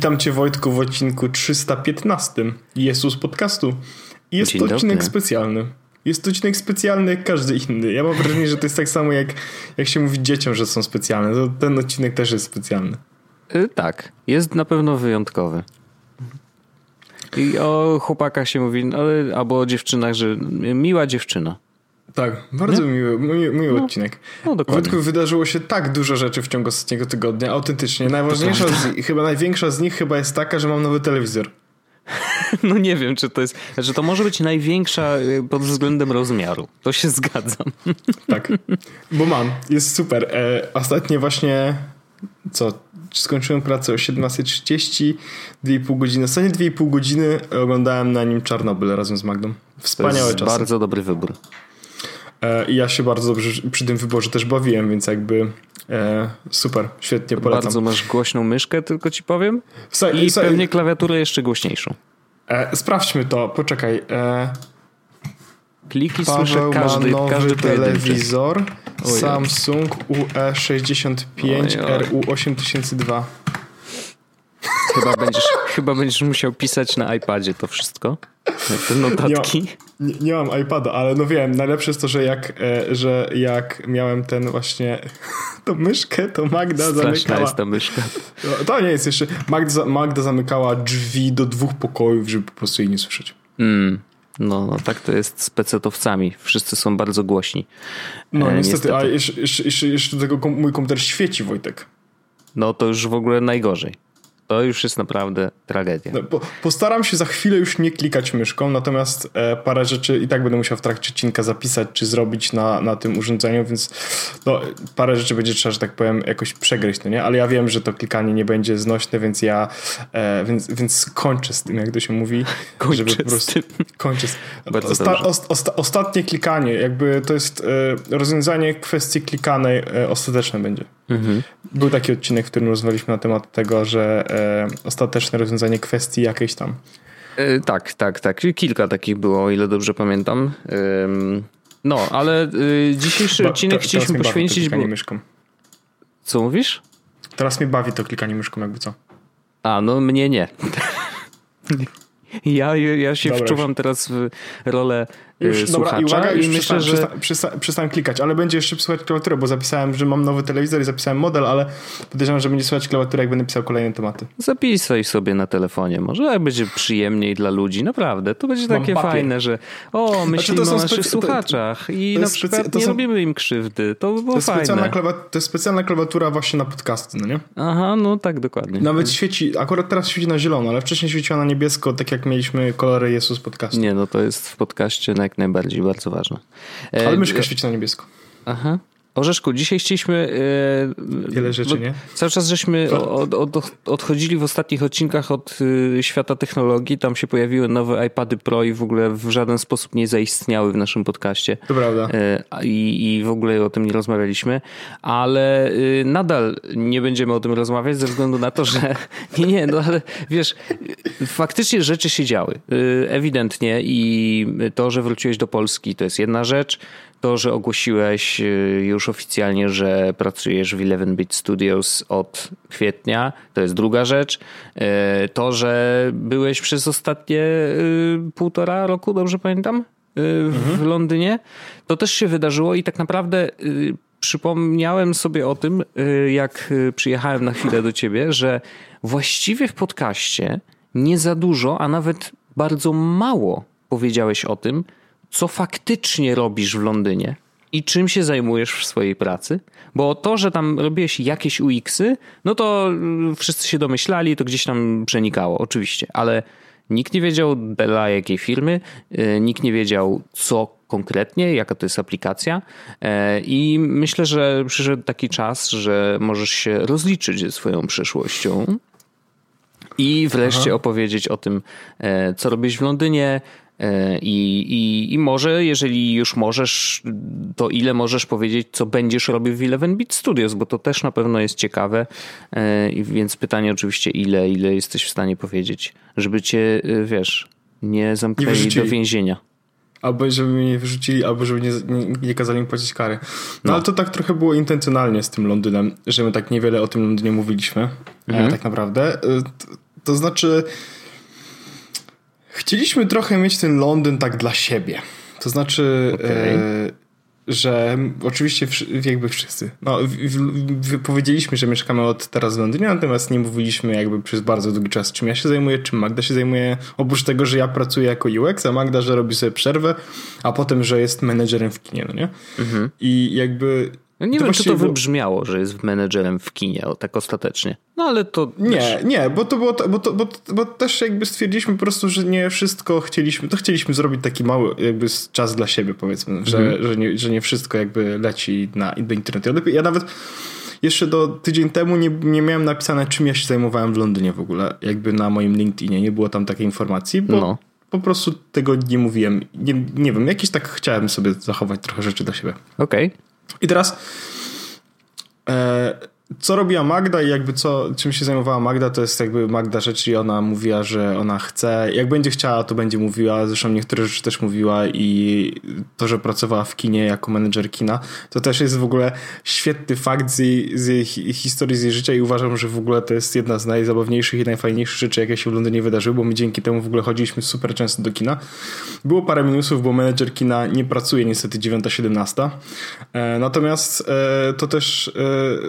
Witam Cię Wojtku w odcinku 315 Jezus Podcastu. Jest Dzień to odcinek dobry. specjalny. Jest to odcinek specjalny jak każdy inny. Ja mam wrażenie, że to jest tak samo jak, jak się mówi dzieciom, że są specjalne. To ten odcinek też jest specjalny. Y, Tak, jest na pewno wyjątkowy. I o chłopakach się mówi, ale, albo o dziewczynach, że miła dziewczyna. Tak, bardzo miły, miły, miły odcinek. no, dokładnie. Wojtku, wydarzyło się tak dużo rzeczy w ciągu ostatniego tygodnia, autentycznie. Najważniejsza, z, chyba największa z nich chyba jest taka, że mam nowy telewizor. No nie wiem, czy to jest, znaczy to może być największa y, pod względem rozmiaru. To się zgadzam. Tak, bo mam, jest super. E, ostatnio właśnie, co, skończyłem pracę o 17.30, 2,5 godziny. Ostatnie 2,5 godziny oglądałem na nim Czarnobyl razem z Magdą. To Wspaniałe jest czasy. bardzo dobry wybór. E, I ja się bardzo dobrze przy tym wyborze też bawiłem, więc jakby e, super, świetnie polecam. Bardzo masz głośną myszkę, tylko ci powiem. Słuchaj, I słuchaj, pewnie klawiaturę jeszcze głośniejszą. e, sprawdźmy to, poczekaj. E, Kliki słyszę Paweł każdy, ma nowy każdy telewizor Ojej. Samsung E UE65 Ojej. RU8002. Chyba będziesz, chyba będziesz musiał pisać na iPadzie to wszystko. Te notatki. Nie, nie mam iPada, ale no wiem, najlepsze jest to, że jak, e, że jak miałem ten właśnie tą myszkę, to Magda Straszna zamykała. jest ta myszka. No, To nie jest jeszcze. Magda, Magda zamykała drzwi do dwóch pokojów, żeby po prostu jej nie słyszeć. Mm. No, no, tak to jest z pecetowcami. Wszyscy są bardzo głośni. No E, niestety, a jeszcze, jeszcze, jeszcze, jeszcze tego kom- mój komputer świeci, Wojtek. No to już w ogóle najgorzej. To już jest naprawdę tragedia. No, po, postaram się za chwilę już nie klikać myszką, natomiast e, parę rzeczy i tak będę musiał w trakcie odcinka zapisać, czy zrobić na, na tym urządzeniu, więc no, parę rzeczy będzie trzeba, że tak powiem, jakoś przegryźć, no nie? Ale ja wiem, że to klikanie nie będzie znośne, więc ja e, więc, więc kończę z tym, jak to się mówi. Kończę żeby z po prostu, tym. Kończę z Bardzo Osta, dobrze. ost, osta, Ostatnie klikanie, jakby to jest e, rozwiązanie kwestii klikanej e, ostateczne będzie. Mhm. Był taki odcinek, w którym rozmawialiśmy na temat tego, że e, ostateczne rozwiązanie kwestii jakiejś tam. E, tak, tak, tak. Kilka takich było, o ile dobrze pamiętam. Ym, no, ale y, dzisiejszy Ba- odcinek te- chcieliśmy mnie bawi to poświęcić, bo... myszką. Co mówisz? Teraz mnie bawi to klikanie myszką, jakby co. A, no mnie nie. Ja, ja się Dobra, wczuwam teraz w rolę y, Już, dobra, słuchacza i uwaga, już i myślę, przestałem, że... przestałem, przestałem, przestałem klikać, ale będzie jeszcze słuchać klawiaturę, bo zapisałem, że mam nowy telewizor i zapisałem model, ale podejrzewam, że będzie słuchać klawiaturę, jak będę pisał kolejne tematy. Zapisaj sobie na telefonie, może jak będzie przyjemniej dla ludzi, naprawdę. To będzie Mam takie papier. fajne, że o, myślimy są o naszych specy- to- słuchaczach i to na przykład to nie są- robimy im krzywdy. To by To było jest, specjalna fajne. klawa, to jest specjalna klawiatura właśnie na podcasty, no nie? Aha, no tak, dokładnie. Nawet świeci, akurat teraz świeci na zielono, ale wcześniej świeciła na niebiesko, tak jak mieliśmy kolory Jezus podcastu. Nie, no to jest w podcaście jak najbardziej bardzo ważne. E, Ale myszka świeci na niebiesko. Aha. Orzeszku, dzisiaj chcieliśmy. E, Wiele rzeczy, nie? Cały czas żeśmy od, od, odchodzili w ostatnich odcinkach od y, świata technologii. Tam się pojawiły nowe iPady Pro i w ogóle w żaden sposób nie zaistniały w naszym podcaście. To prawda. A- I, I w ogóle o tym nie rozmawialiśmy, ale y, nadal nie będziemy o tym rozmawiać ze względu na to, że nie, nie, no ale wiesz, faktycznie rzeczy się działy. Y, Ewidentnie i to, że wróciłeś do Polski to jest jedna rzecz. To, że ogłosiłeś już oficjalnie, że pracujesz w 11-bit Studios od kwietnia, to jest druga rzecz. Y, To, że byłeś przez ostatnie y, półtora roku, dobrze pamiętam? y, w Londynie, to też się wydarzyło i tak naprawdę y, przypomniałem sobie o tym, jak przyjechałem na chwilę do ciebie, że właściwie w podcaście nie za dużo, a nawet bardzo mało powiedziałeś o tym, co faktycznie robisz w Londynie i czym się zajmujesz w swojej pracy. Bo to, że tam robiłeś jakieś UX-y, no to y, wszyscy się domyślali, to gdzieś tam przenikało, oczywiście, ale Nikt nie wiedział dla jakiej firmy, y, nikt nie wiedział co konkretnie, jaka to jest aplikacja. E, i myślę, że przyszedł taki czas, że możesz się rozliczyć ze swoją przyszłością i wreszcie opowiedzieć o tym, e, co robisz w Londynie, I, i, I może, jeżeli już możesz, to ile możesz powiedzieć, co będziesz robił w 11-bit Studios, bo to też na pewno jest ciekawe. E, i Więc pytanie oczywiście, ile, ile jesteś w stanie powiedzieć, żeby cię, e, wiesz, nie zamknęli do wyrzucili. więzienia. Albo żeby mnie nie wyrzucili, albo żeby nie, nie, nie kazali mi płacić kary. No, ale to tak trochę było intencjonalnie z tym Londynem, że my tak niewiele o tym Londynie mówiliśmy. E, tak naprawdę. E, t- To znaczy, chcieliśmy trochę mieć ten Londyn tak dla siebie. To znaczy, okay. e, że oczywiście jakby wszyscy. No, powiedzieliśmy, że mieszkamy od teraz w Londynie, natomiast nie mówiliśmy jakby przez bardzo długi czas, czym ja się zajmuję, czym Magda się zajmuje. Oprócz tego, że ja pracuję jako UX, a Magda, że robi sobie przerwę, a potem, że jest menedżerem w kinie, no nie? Mhm. I jakby no nie to wiem, czy to wybrzmiało, że jest menedżerem w kinie, o, tak ostatecznie. No ale to. Nie, też... nie, bo to było. Bo, to, bo, bo też jakby stwierdziliśmy po prostu, że nie wszystko chcieliśmy. To chcieliśmy zrobić taki mały jakby czas dla siebie, powiedzmy, mm. że, mhm. że, nie, że nie wszystko jakby leci na, do internetu. Ja nawet jeszcze do tydzień temu nie, nie miałem napisane, czym ja się zajmowałem w Londynie w ogóle, jakby na moim LinkedInie. Nie było tam takiej informacji, bo. No. Po prostu tego nie mówiłem. Nie, nie wiem, jakiś tak chciałem sobie zachować trochę rzeczy dla siebie. Okej. Okay. I teraz e, co robiła Magda i jakby co, czym się zajmowała Magda, to jest jakby Magda rzeczy i ona mówiła, że ona chce, jak będzie chciała, to będzie mówiła, zresztą niektóre rzeczy też mówiła i to, że pracowała w kinie jako menedżer kina, to też jest w ogóle świetny fakt z jej, z jej historii, z jej życia i uważam, że w ogóle to jest jedna z najzabawniejszych i najfajniejszych rzeczy, jakie się w Londynie wydarzyły, bo my dzięki temu w ogóle chodziliśmy super często do kina. Było parę minusów, bo menedżer kina nie pracuje niestety 9-17, e, natomiast e, to też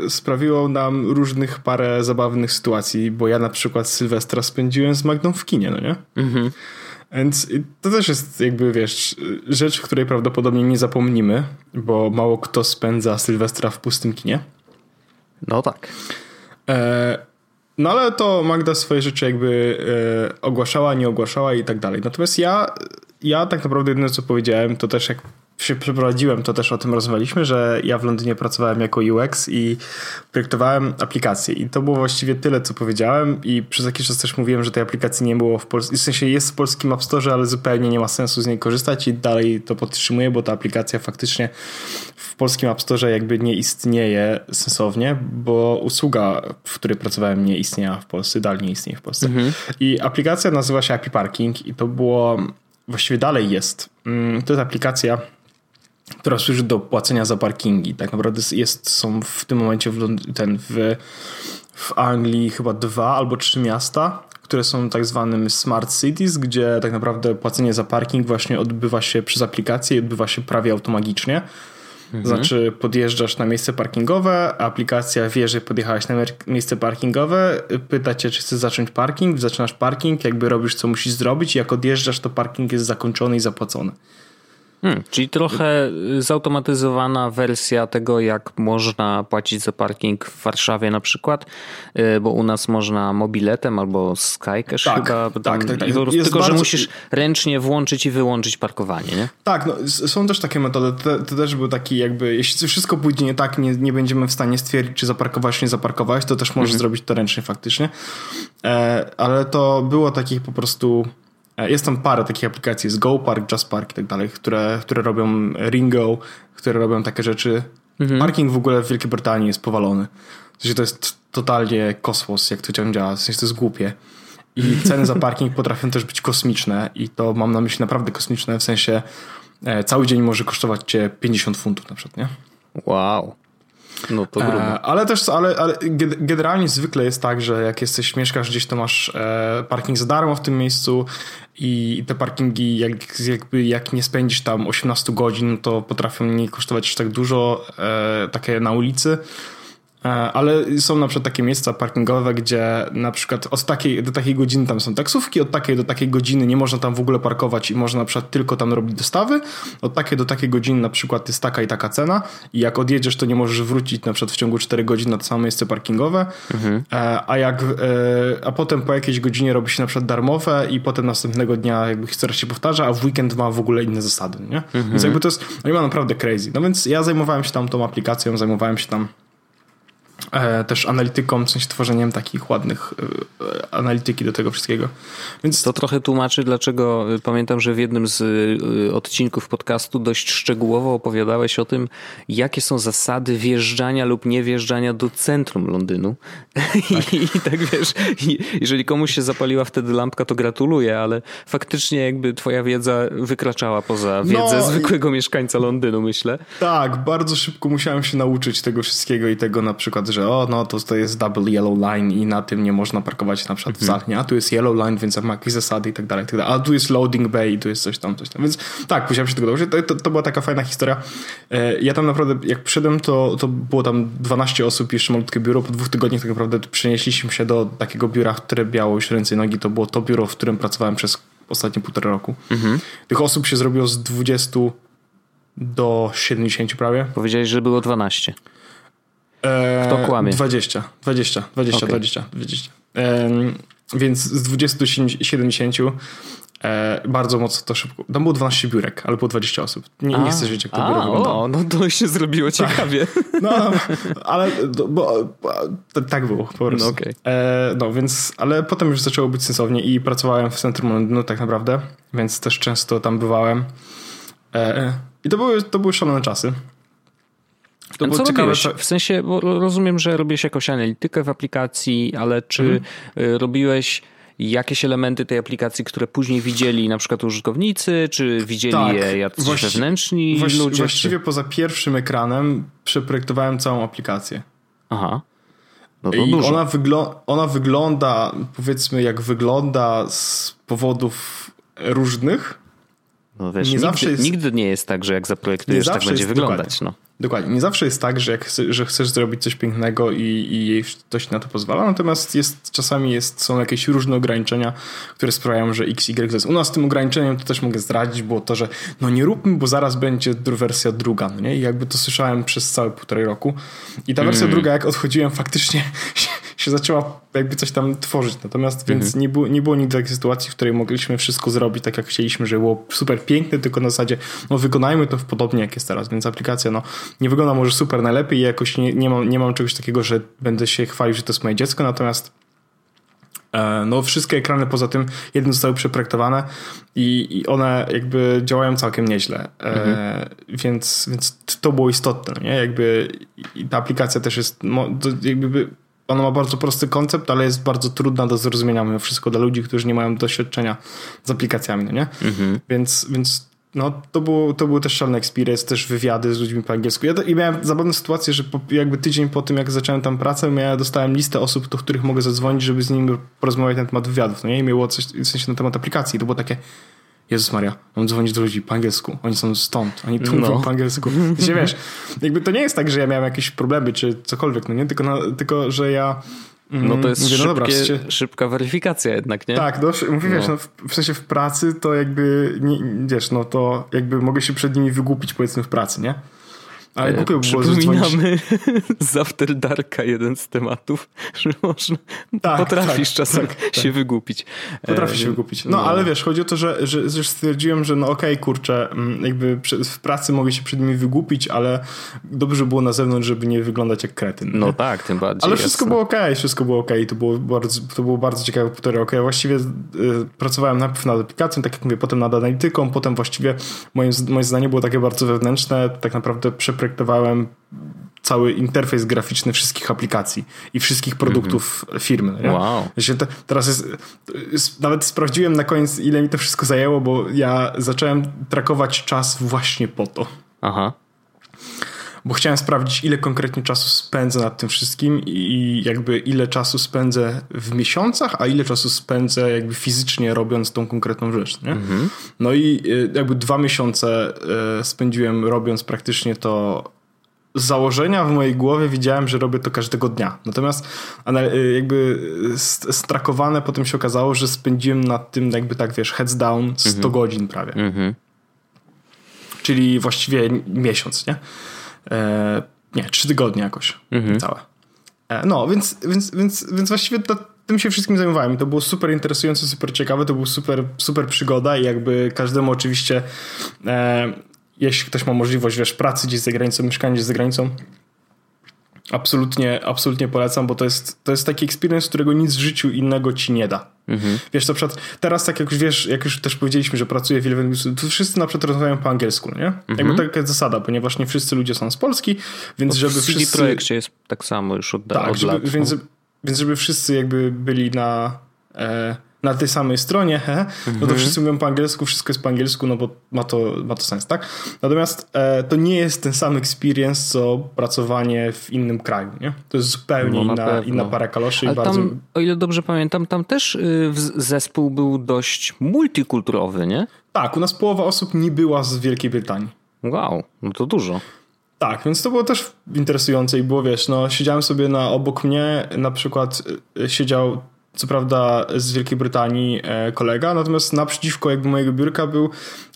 e, sprawiło sprawiło nam różnych parę zabawnych sytuacji, bo ja na przykład Sylwestra spędziłem z Magdą w kinie, no nie? Mhm. Więc to też jest jakby, wiesz, rzecz, której prawdopodobnie nie zapomnimy, bo mało kto spędza Sylwestra w pustym kinie. No tak. E, no ale to Magda swoje rzeczy jakby e, ogłaszała, nie ogłaszała i tak dalej. Natomiast ja, ja tak naprawdę jedyne co powiedziałem, to też jak się przeprowadziłem, to też o tym rozmawialiśmy, że ja w Londynie pracowałem jako UX i projektowałem aplikacje i to było właściwie tyle, co powiedziałem i przez jakiś czas też mówiłem, że tej aplikacji nie było w Polsce, w sensie jest w polskim App Store, ale zupełnie nie ma sensu z niej korzystać i dalej to podtrzymuję, bo ta aplikacja faktycznie w polskim App Store jakby nie istnieje sensownie, bo usługa, w której pracowałem nie istniała w Polsce, dalej nie istnieje w Polsce. Mhm. I aplikacja nazywa się API Parking i to było, właściwie dalej jest, mm, to jest aplikacja która służy do płacenia za parkingi. Tak naprawdę jest, są w tym momencie w, ten, w, w Anglii chyba dwa albo trzy miasta, które są tak zwanym smart cities, gdzie tak naprawdę płacenie za parking właśnie odbywa się przez aplikację i odbywa się prawie automagicznie. Mhm. Znaczy podjeżdżasz na miejsce parkingowe, aplikacja wie, że podjechałeś na miejsce parkingowe, pyta cię, czy chcesz zacząć parking, zaczynasz parking, jakby robisz co musisz zrobić i jak odjeżdżasz, to parking jest zakończony i zapłacony. Hmm, czyli trochę zautomatyzowana wersja tego, jak można płacić za parking w Warszawie na przykład, y, bo u nas można mobiletem albo Skycash tak, chyba. Tak, tak, tak. Tylko, bardzo... że musisz ręcznie włączyć i wyłączyć parkowanie, nie? Tak, no, są też takie metody. To, to, też był taki jakby, jeśli wszystko pójdzie nie tak, nie, nie będziemy w stanie stwierdzić, czy zaparkowałeś, czy nie zaparkowałeś, to też możesz mhm. zrobić to ręcznie faktycznie. E, ale to było takich po prostu jest tam parę takich aplikacji, jest GoPark, JustPark i tak dalej, które, które robią Ringo, które robią takie rzeczy. Mhm. Parking w ogóle w Wielkiej Brytanii jest powalony. W sensie to jest totalnie kosmos, jak to działa. W sensie to jest głupie. I ceny za parking potrafią też być kosmiczne i to mam na myśli naprawdę kosmiczne, w sensie e, cały dzień może kosztować cię 50 funtów na przykład, nie? Wow. No to grubo. E, ale też, ale, ale generalnie zwykle jest tak, że jak jesteś, mieszkasz gdzieś, to masz e, parking za darmo w tym miejscu i te parkingi, jak, jakby jak nie spędzisz tam 18 godzin, to potrafią nie kosztować aż tak dużo, e, takie na ulicy. E, ale są na przykład takie miejsca parkingowe, gdzie na przykład od takiej do takiej godziny tam są taksówki, od takiej do takiej godziny nie można tam w ogóle parkować i można na przykład tylko tam robić dostawy. Od takiej do takiej godziny na przykład jest taka i taka cena i jak odjedziesz, to nie możesz wrócić na przykład w ciągu 4 godzin na to samo miejsce parkingowe. Mhm. E, a jak, e, a potem po jakiejś godzinie robi się na przykład darmowe i potem następnego dnia jakby historia się powtarza, a w weekend ma w ogóle inne zasady, nie? Mhm. Więc jakby to jest, no ma naprawdę crazy. No więc ja zajmowałem się tam tą aplikacją, zajmowałem się tam też analityką, w sensie tworzeniem takich ładnych e, analityki do tego wszystkiego. Więc... To trochę tłumaczy, dlaczego e, pamiętam, że w jednym z odcinków podcastu dość szczegółowo opowiadałeś o tym, jakie są zasady wjeżdżania lub niewjeżdżania do centrum Londynu. Tak. I, I, tak wiesz, jeżeli komuś się zapaliła wtedy lampka, to gratuluję, ale faktycznie jakby twoja wiedza wykraczała poza wiedzę no, zwykłego mieszkańca Londynu, myślę. Tak, bardzo szybko musiałem się nauczyć tego wszystkiego i tego na przykład, że że o, no to, to jest double yellow line i na tym nie można parkować na przykład Mhm. w nie? A tu jest yellow line, więc ma jakieś zasady i tak dalej, i tak dalej. A tu jest loading bay i tu jest coś tam, coś tam. Więc tak, musiałem się tego nauczyć. To, to, to była taka fajna historia. E, Ja tam naprawdę, jak przyszedłem, to, to było tam 12 osób, jeszcze malutkie biuro. Po dwóch tygodniach tak naprawdę przenieśliśmy się do takiego biura, które miało już ręce i nogi. To było to biuro, w którym pracowałem przez ostatnie półtora roku. Mhm. Tych osób się zrobiło z 20 do 70 prawie. Powiedziałeś, że było 12. Eee, Kto kłamie? 20, 20, 20, Okej. 20, 20. Em, więc z 20 do 70 e, bardzo mocno to szybko. Tam było 12 biurek, ale było 20 osób. Nie, nie chcę wiedzieć, jak to A, biuro wyglądało. no to się zrobiło ciekawie. No, ale bo, bo, tak było po prostu. No, okej. e, no więc, ale potem już zaczęło być sensownie i pracowałem w centrum Londynu tak naprawdę, więc też często tam bywałem. E, I to były, to były szalone czasy. To było co ciekawe. W sensie, bo rozumiem, że robiłeś jakąś analitykę w aplikacji, ale czy Mhm. y, robiłeś jakieś elementy tej aplikacji, które później widzieli na przykład użytkownicy, czy widzieli Tak, je jacyś właści- wewnętrzni Właści- ludzie? Właściwie Czy... poza pierwszym ekranem przeprojektowałem całą aplikację. Aha. No I dużo. ona, wyglo- ona wygląda, powiedzmy, jak wygląda z powodów różnych. No wiesz, nie nigdy, zawsze jest- nigdy nie jest tak, że jak zaprojektujesz, tak będzie jest- wyglądać. No. Dokładnie. Nie zawsze jest tak, że, jak że chcesz zrobić coś pięknego i, i jej ktoś na to pozwala, natomiast jest, czasami jest, są jakieś różne ograniczenia, które sprawiają, że X, Y, Z. U nas tym ograniczeniem to też mogę zdradzić, było to, że no nie róbmy, bo zaraz będzie wersja druga, no nie? I jakby to słyszałem przez całe półtorej roku. I ta wersja druga, jak odchodziłem, faktycznie się, się zaczęła jakby coś tam tworzyć. Natomiast więc nie, było, nie było nigdy takiej sytuacji, w której mogliśmy wszystko zrobić tak, jak chcieliśmy, że było super piękne, tylko na zasadzie, no wykonajmy to w podobnie, jak jest teraz. Więc aplikacja, no nie wygląda może super najlepiej i jakoś nie, nie, mam, nie mam czegoś takiego, że będę się chwalił, że to jest moje dziecko, natomiast e, no wszystkie ekrany poza tym jedne zostały przeprojektowane i, i one jakby działają całkiem nieźle. E, więc, więc to było istotne, nie? Jakby ta aplikacja też jest jakby ona ma bardzo prosty koncept, ale jest bardzo trudna do zrozumienia mimo wszystko dla ludzi, którzy nie mają doświadczenia z aplikacjami, no nie? Więc, więc no, to, było, to był też szalony experience, też wywiady z ludźmi po angielsku. Ja to, I miałem zabawną sytuację, że po, jakby tydzień po tym, jak zacząłem tam pracę, ja dostałem listę osób, do których mogę zadzwonić, żeby z nimi porozmawiać na temat wywiadów. No nie? I było coś w sensie na temat aplikacji. To było takie, Jezus Maria, mam dzwonić do ludzi po angielsku. Oni są stąd, oni tu No. mówią po angielsku. Wiecie, wiesz, jakby to nie jest tak, że ja miałem jakieś problemy czy cokolwiek, no nie? Tylko, no, tylko że ja... mm, No to jest mówię, szybkie, no dobra, w sensie- szybka weryfikacja jednak, nie? tak, no, mówię, wiesz, No. no, w, w sensie w pracy to jakby, nie, wiesz, no to jakby mogę się przed nimi wygłupić powiedzmy w pracy, nie? Ale głupio by było. E, Przypominamy z After Darka jeden z tematów, że można, Tak, potrafisz tak, czasem tak, tak. się wygupić. Potrafię się E, wygłupić. No, ale wiesz, chodzi o to, że, że, że stwierdziłem, że no okej, kurczę, mm, jakby w pracy mogę się przed nimi wygłupić, ale dobrze było na zewnątrz, żeby nie wyglądać jak kretyn. No nie? tak, tym bardziej. Ale wszystko jasne. było okej, wszystko było okej, to było bardzo, to było bardzo ciekawe półtorej roku. Ja właściwie y, pracowałem najpierw nad aplikacją, tak jak mówię, potem nad analityką, potem właściwie moim, moje zdanie było takie bardzo wewnętrzne, tak naprawdę przeprojektowałem cały interfejs graficzny wszystkich aplikacji i wszystkich produktów firmy. Nie? Wow. Wiecie, te, teraz jest, nawet sprawdziłem na koniec, ile mi to wszystko zajęło, bo ja zacząłem trakować czas właśnie po to Aha. Bo chciałem sprawdzić, ile konkretnie czasu spędzę nad tym wszystkim i jakby ile czasu spędzę w miesiącach, a ile czasu spędzę jakby fizycznie robiąc tą konkretną rzecz. Nie? No i y, jakby dwa miesiące y, spędziłem robiąc praktycznie to z założenia w mojej głowie widziałem, że robię to każdego dnia. Natomiast y, jakby st- strakowane potem się okazało, że spędziłem nad tym jakby tak, wiesz, heads down 100 godzin prawie Mhm. czyli właściwie miesiąc, nie? E, nie, trzy tygodnie jakoś całe. E, no, więc, więc, więc, więc właściwie to, tym się wszystkim zajmowałem. To było super interesujące, super ciekawe, to był super, super przygoda i jakby każdemu oczywiście, e, jeśli ktoś ma możliwość, wiesz, pracy gdzieś za granicą, mieszkania gdzieś za granicą, absolutnie, absolutnie polecam, bo to jest, to jest taki experience, którego nic w życiu innego ci nie da. Wiesz, to przykład teraz tak jak już wiesz, jak już też powiedzieliśmy, że pracuję w Eleven to wszyscy na przykład rozmawiają po angielsku, nie? Jakby taka jest zasada, ponieważ nie wszyscy ludzie są z Polski, więc żeby w CD wszyscy... Projekcie jest tak samo już od, Tak, od żeby, lat. więc, no. więc żeby wszyscy jakby byli na, e, na tej samej stronie, he, no to mhm. wszyscy mówią po angielsku, wszystko jest po angielsku, no bo ma to, ma to sens, tak? Natomiast e, to nie jest ten sam experience, co pracowanie w innym kraju, nie? To jest zupełnie no, inna, inna para kaloszy. Ale i bardzo... tam, o ile dobrze pamiętam, tam też y, zespół był dość multikulturowy, nie? Tak, u nas połowa osób nie była z Wielkiej Brytanii. Wow, no to dużo. Tak, więc to było też interesujące i było, wiesz, no siedziałem sobie na obok mnie, na przykład y, siedział co prawda z Wielkiej Brytanii e, kolega, natomiast naprzeciwko jakby mojego biurka był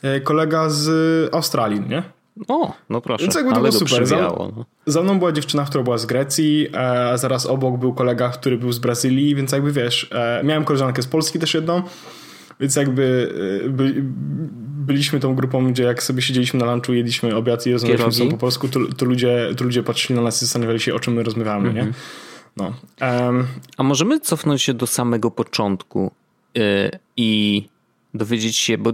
e, kolega z Australii, nie? O, no proszę, Więc jakby to ale było super. Za, no. za, mną była dziewczyna, która była z Grecji, e, a zaraz obok był kolega, który był z Brazylii, więc jakby wiesz, miałem koleżankę z Polski też jedną, więc jakby by, byliśmy tą grupą, gdzie jak sobie siedzieliśmy na lunchu, jedliśmy obiad i rozmawialiśmy po polsku, to, to, ludzie, to ludzie patrzyli na nas i zastanawiali się, o czym my rozmawiamy, nie? No. Um. A możemy cofnąć się do samego początku yy, i dowiedzieć się, bo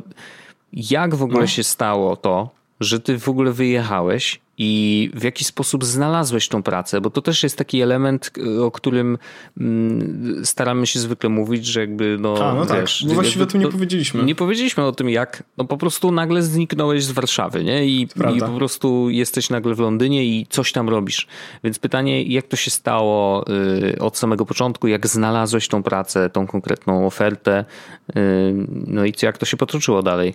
jak w ogóle no. się stało to, że ty w ogóle wyjechałeś i w jaki sposób znalazłeś tą pracę, bo to też jest taki element, o którym mm, staramy się zwykle mówić, że jakby no, A, no tak. wiesz, tak, bo właściwie o tym nie powiedzieliśmy. Nie powiedzieliśmy o tym jak, no po prostu nagle zniknąłeś z Warszawy, nie? I, i po prostu jesteś nagle w Londynie i coś tam robisz. Więc pytanie, jak to się stało y, od samego początku, jak znalazłeś tą pracę, tą konkretną ofertę, y, no i jak to się potoczyło dalej?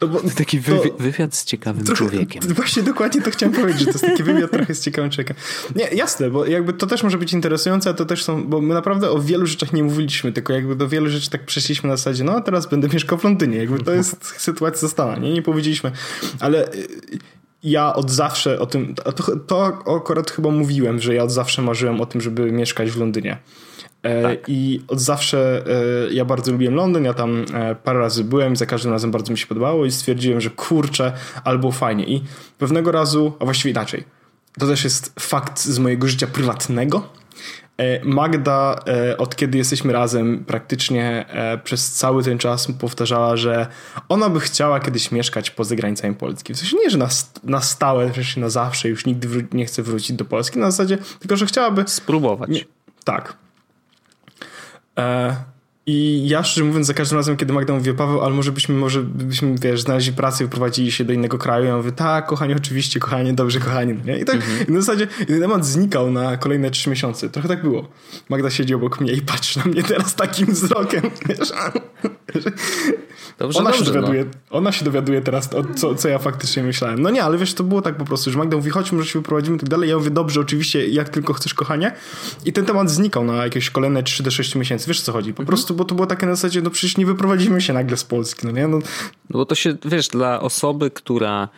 No bo, taki wywi wywiad z ciekawym trochę, człowiekiem. Właśnie dokładnie to chciałem powiedzieć, że to jest taki wywiad trochę z ciekawym człowiekiem. Nie, jasne, bo jakby to też może być interesujące, a to też są, bo my naprawdę o wielu rzeczach nie mówiliśmy, tylko jakby do wielu rzeczy tak przeszliśmy na zasadzie, no a teraz będę mieszkał w Londynie, jakby to jest sytuacja została, nie? Nie powiedzieliśmy, ale y, ja od zawsze o tym, to, to akurat chyba mówiłem, że ja od zawsze marzyłem o tym, żeby mieszkać w Londynie. E, tak. I od zawsze e, ja bardzo lubiłem Londyn, ja tam e, parę razy byłem, za każdym razem bardzo mi się podobało i stwierdziłem, że kurczę, albo fajnie. I pewnego razu, a właściwie inaczej, to też jest fakt z mojego życia prywatnego. Magda, od kiedy jesteśmy razem, praktycznie przez cały ten czas powtarzała, że ona by chciała kiedyś mieszkać poza granicami Polski. W sensie nie, że na, na stałe, na zawsze już nigdy nie chce wrócić do Polski, na zasadzie, tylko że chciałaby. Spróbować. Nie, tak. E, I ja szczerze mówiąc, za każdym razem, kiedy Magda mówi, Paweł, ale może byśmy, może byśmy, wiesz, znaleźli pracę i wyprowadzili się do innego kraju. Ja mówię, tak, kochanie, oczywiście, kochanie, dobrze, kochanie. Nie? I tak mhm. w zasadzie ten temat znikał na kolejne trzy miesiące. Trochę tak było. Magda siedzi obok mnie i patrzy na mnie teraz takim wzrokiem, wiesz. Dobrze, ona, dobrze, się dowiaduje, no. ona się dowiaduje teraz, o, co, co ja faktycznie myślałem. No nie, ale wiesz, to było tak po prostu, że Magda mówi, chodź, może się wyprowadzimy i tak dalej. Ja mówię, dobrze, oczywiście, jak tylko chcesz, kochanie. I ten temat znikał na jakieś kolejne 3 do 6 miesięcy. Wiesz, co chodzi? Po mhm. prostu, bo to było takie na zasadzie, no przecież nie wyprowadzimy się nagle z Polski, no nie? No, no bo to się, wiesz, dla osoby, która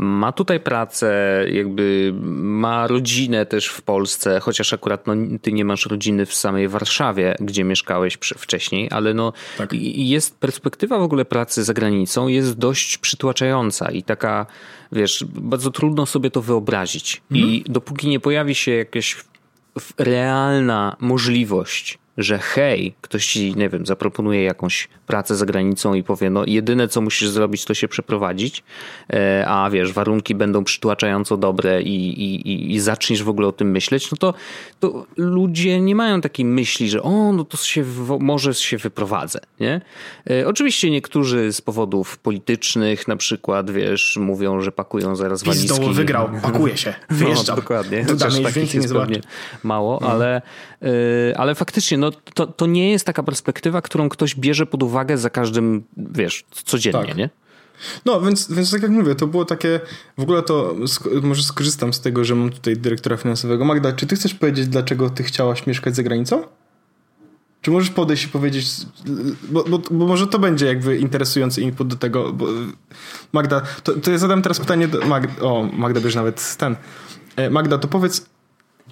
ma tutaj pracę, jakby ma rodzinę też w Polsce, chociaż akurat no, ty nie masz rodziny w samej Warszawie, gdzie mieszkałeś wcześniej, ale no, tak. jest perspektywa w ogóle pracy za granicą jest dość przytłaczająca i taka, wiesz, bardzo trudno sobie to wyobrazić. Mhm. I dopóki nie pojawi się jakaś realna możliwość że hej, ktoś ci, nie wiem, zaproponuje jakąś pracę za granicą i powie, no jedyne co musisz zrobić to się przeprowadzić, e, a wiesz, warunki będą przytłaczająco dobre i, i, i zaczniesz w ogóle o tym myśleć, no to, to ludzie nie mają takiej myśli, że o, no to się, może się wyprowadzę, nie? E, oczywiście niektórzy z powodów politycznych na przykład, wiesz, mówią, że pakują zaraz walizki. Pizdoło wygrał, pakuje się, wyjeżdżam. No, dokładnie. Dodamy więcej nie Mało, no. ale, e, ale faktycznie, no to, to nie jest taka perspektywa, którą ktoś bierze pod uwagę za każdym, wiesz, codziennie, tak. nie? No, więc, więc tak jak mówię, to było takie, w ogóle to może skorzystam z tego, że mam tutaj dyrektora finansowego. Magda, czy ty chcesz powiedzieć, dlaczego ty chciałaś mieszkać za granicą? Czy możesz podejść i powiedzieć, bo, bo, bo może to będzie jakby interesujący input do tego, bo Magda, to, to ja zadam teraz pytanie do Magda, o, Magda bierze nawet ten. E, Magda, to powiedz,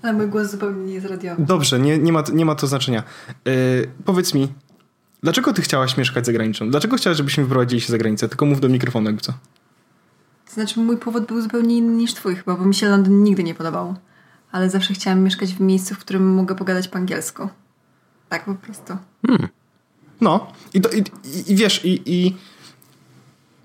ale mój głos zupełnie nie jest radiowy. Dobrze, nie, nie, ma, nie ma to znaczenia. Yy, powiedz mi, dlaczego ty chciałaś mieszkać za granicą? Dlaczego chciałaś, żebyśmy wyprowadzili się za granicę? Tylko mów do mikrofonu jakby co. To znaczy mój powód był zupełnie inny niż twój chyba, bo mi się Londyn nigdy nie podobał. Ale zawsze chciałam mieszkać w miejscu, w którym mogę pogadać po angielsku. Tak po prostu. Hmm. No. I, to, i, i, i wiesz, i, i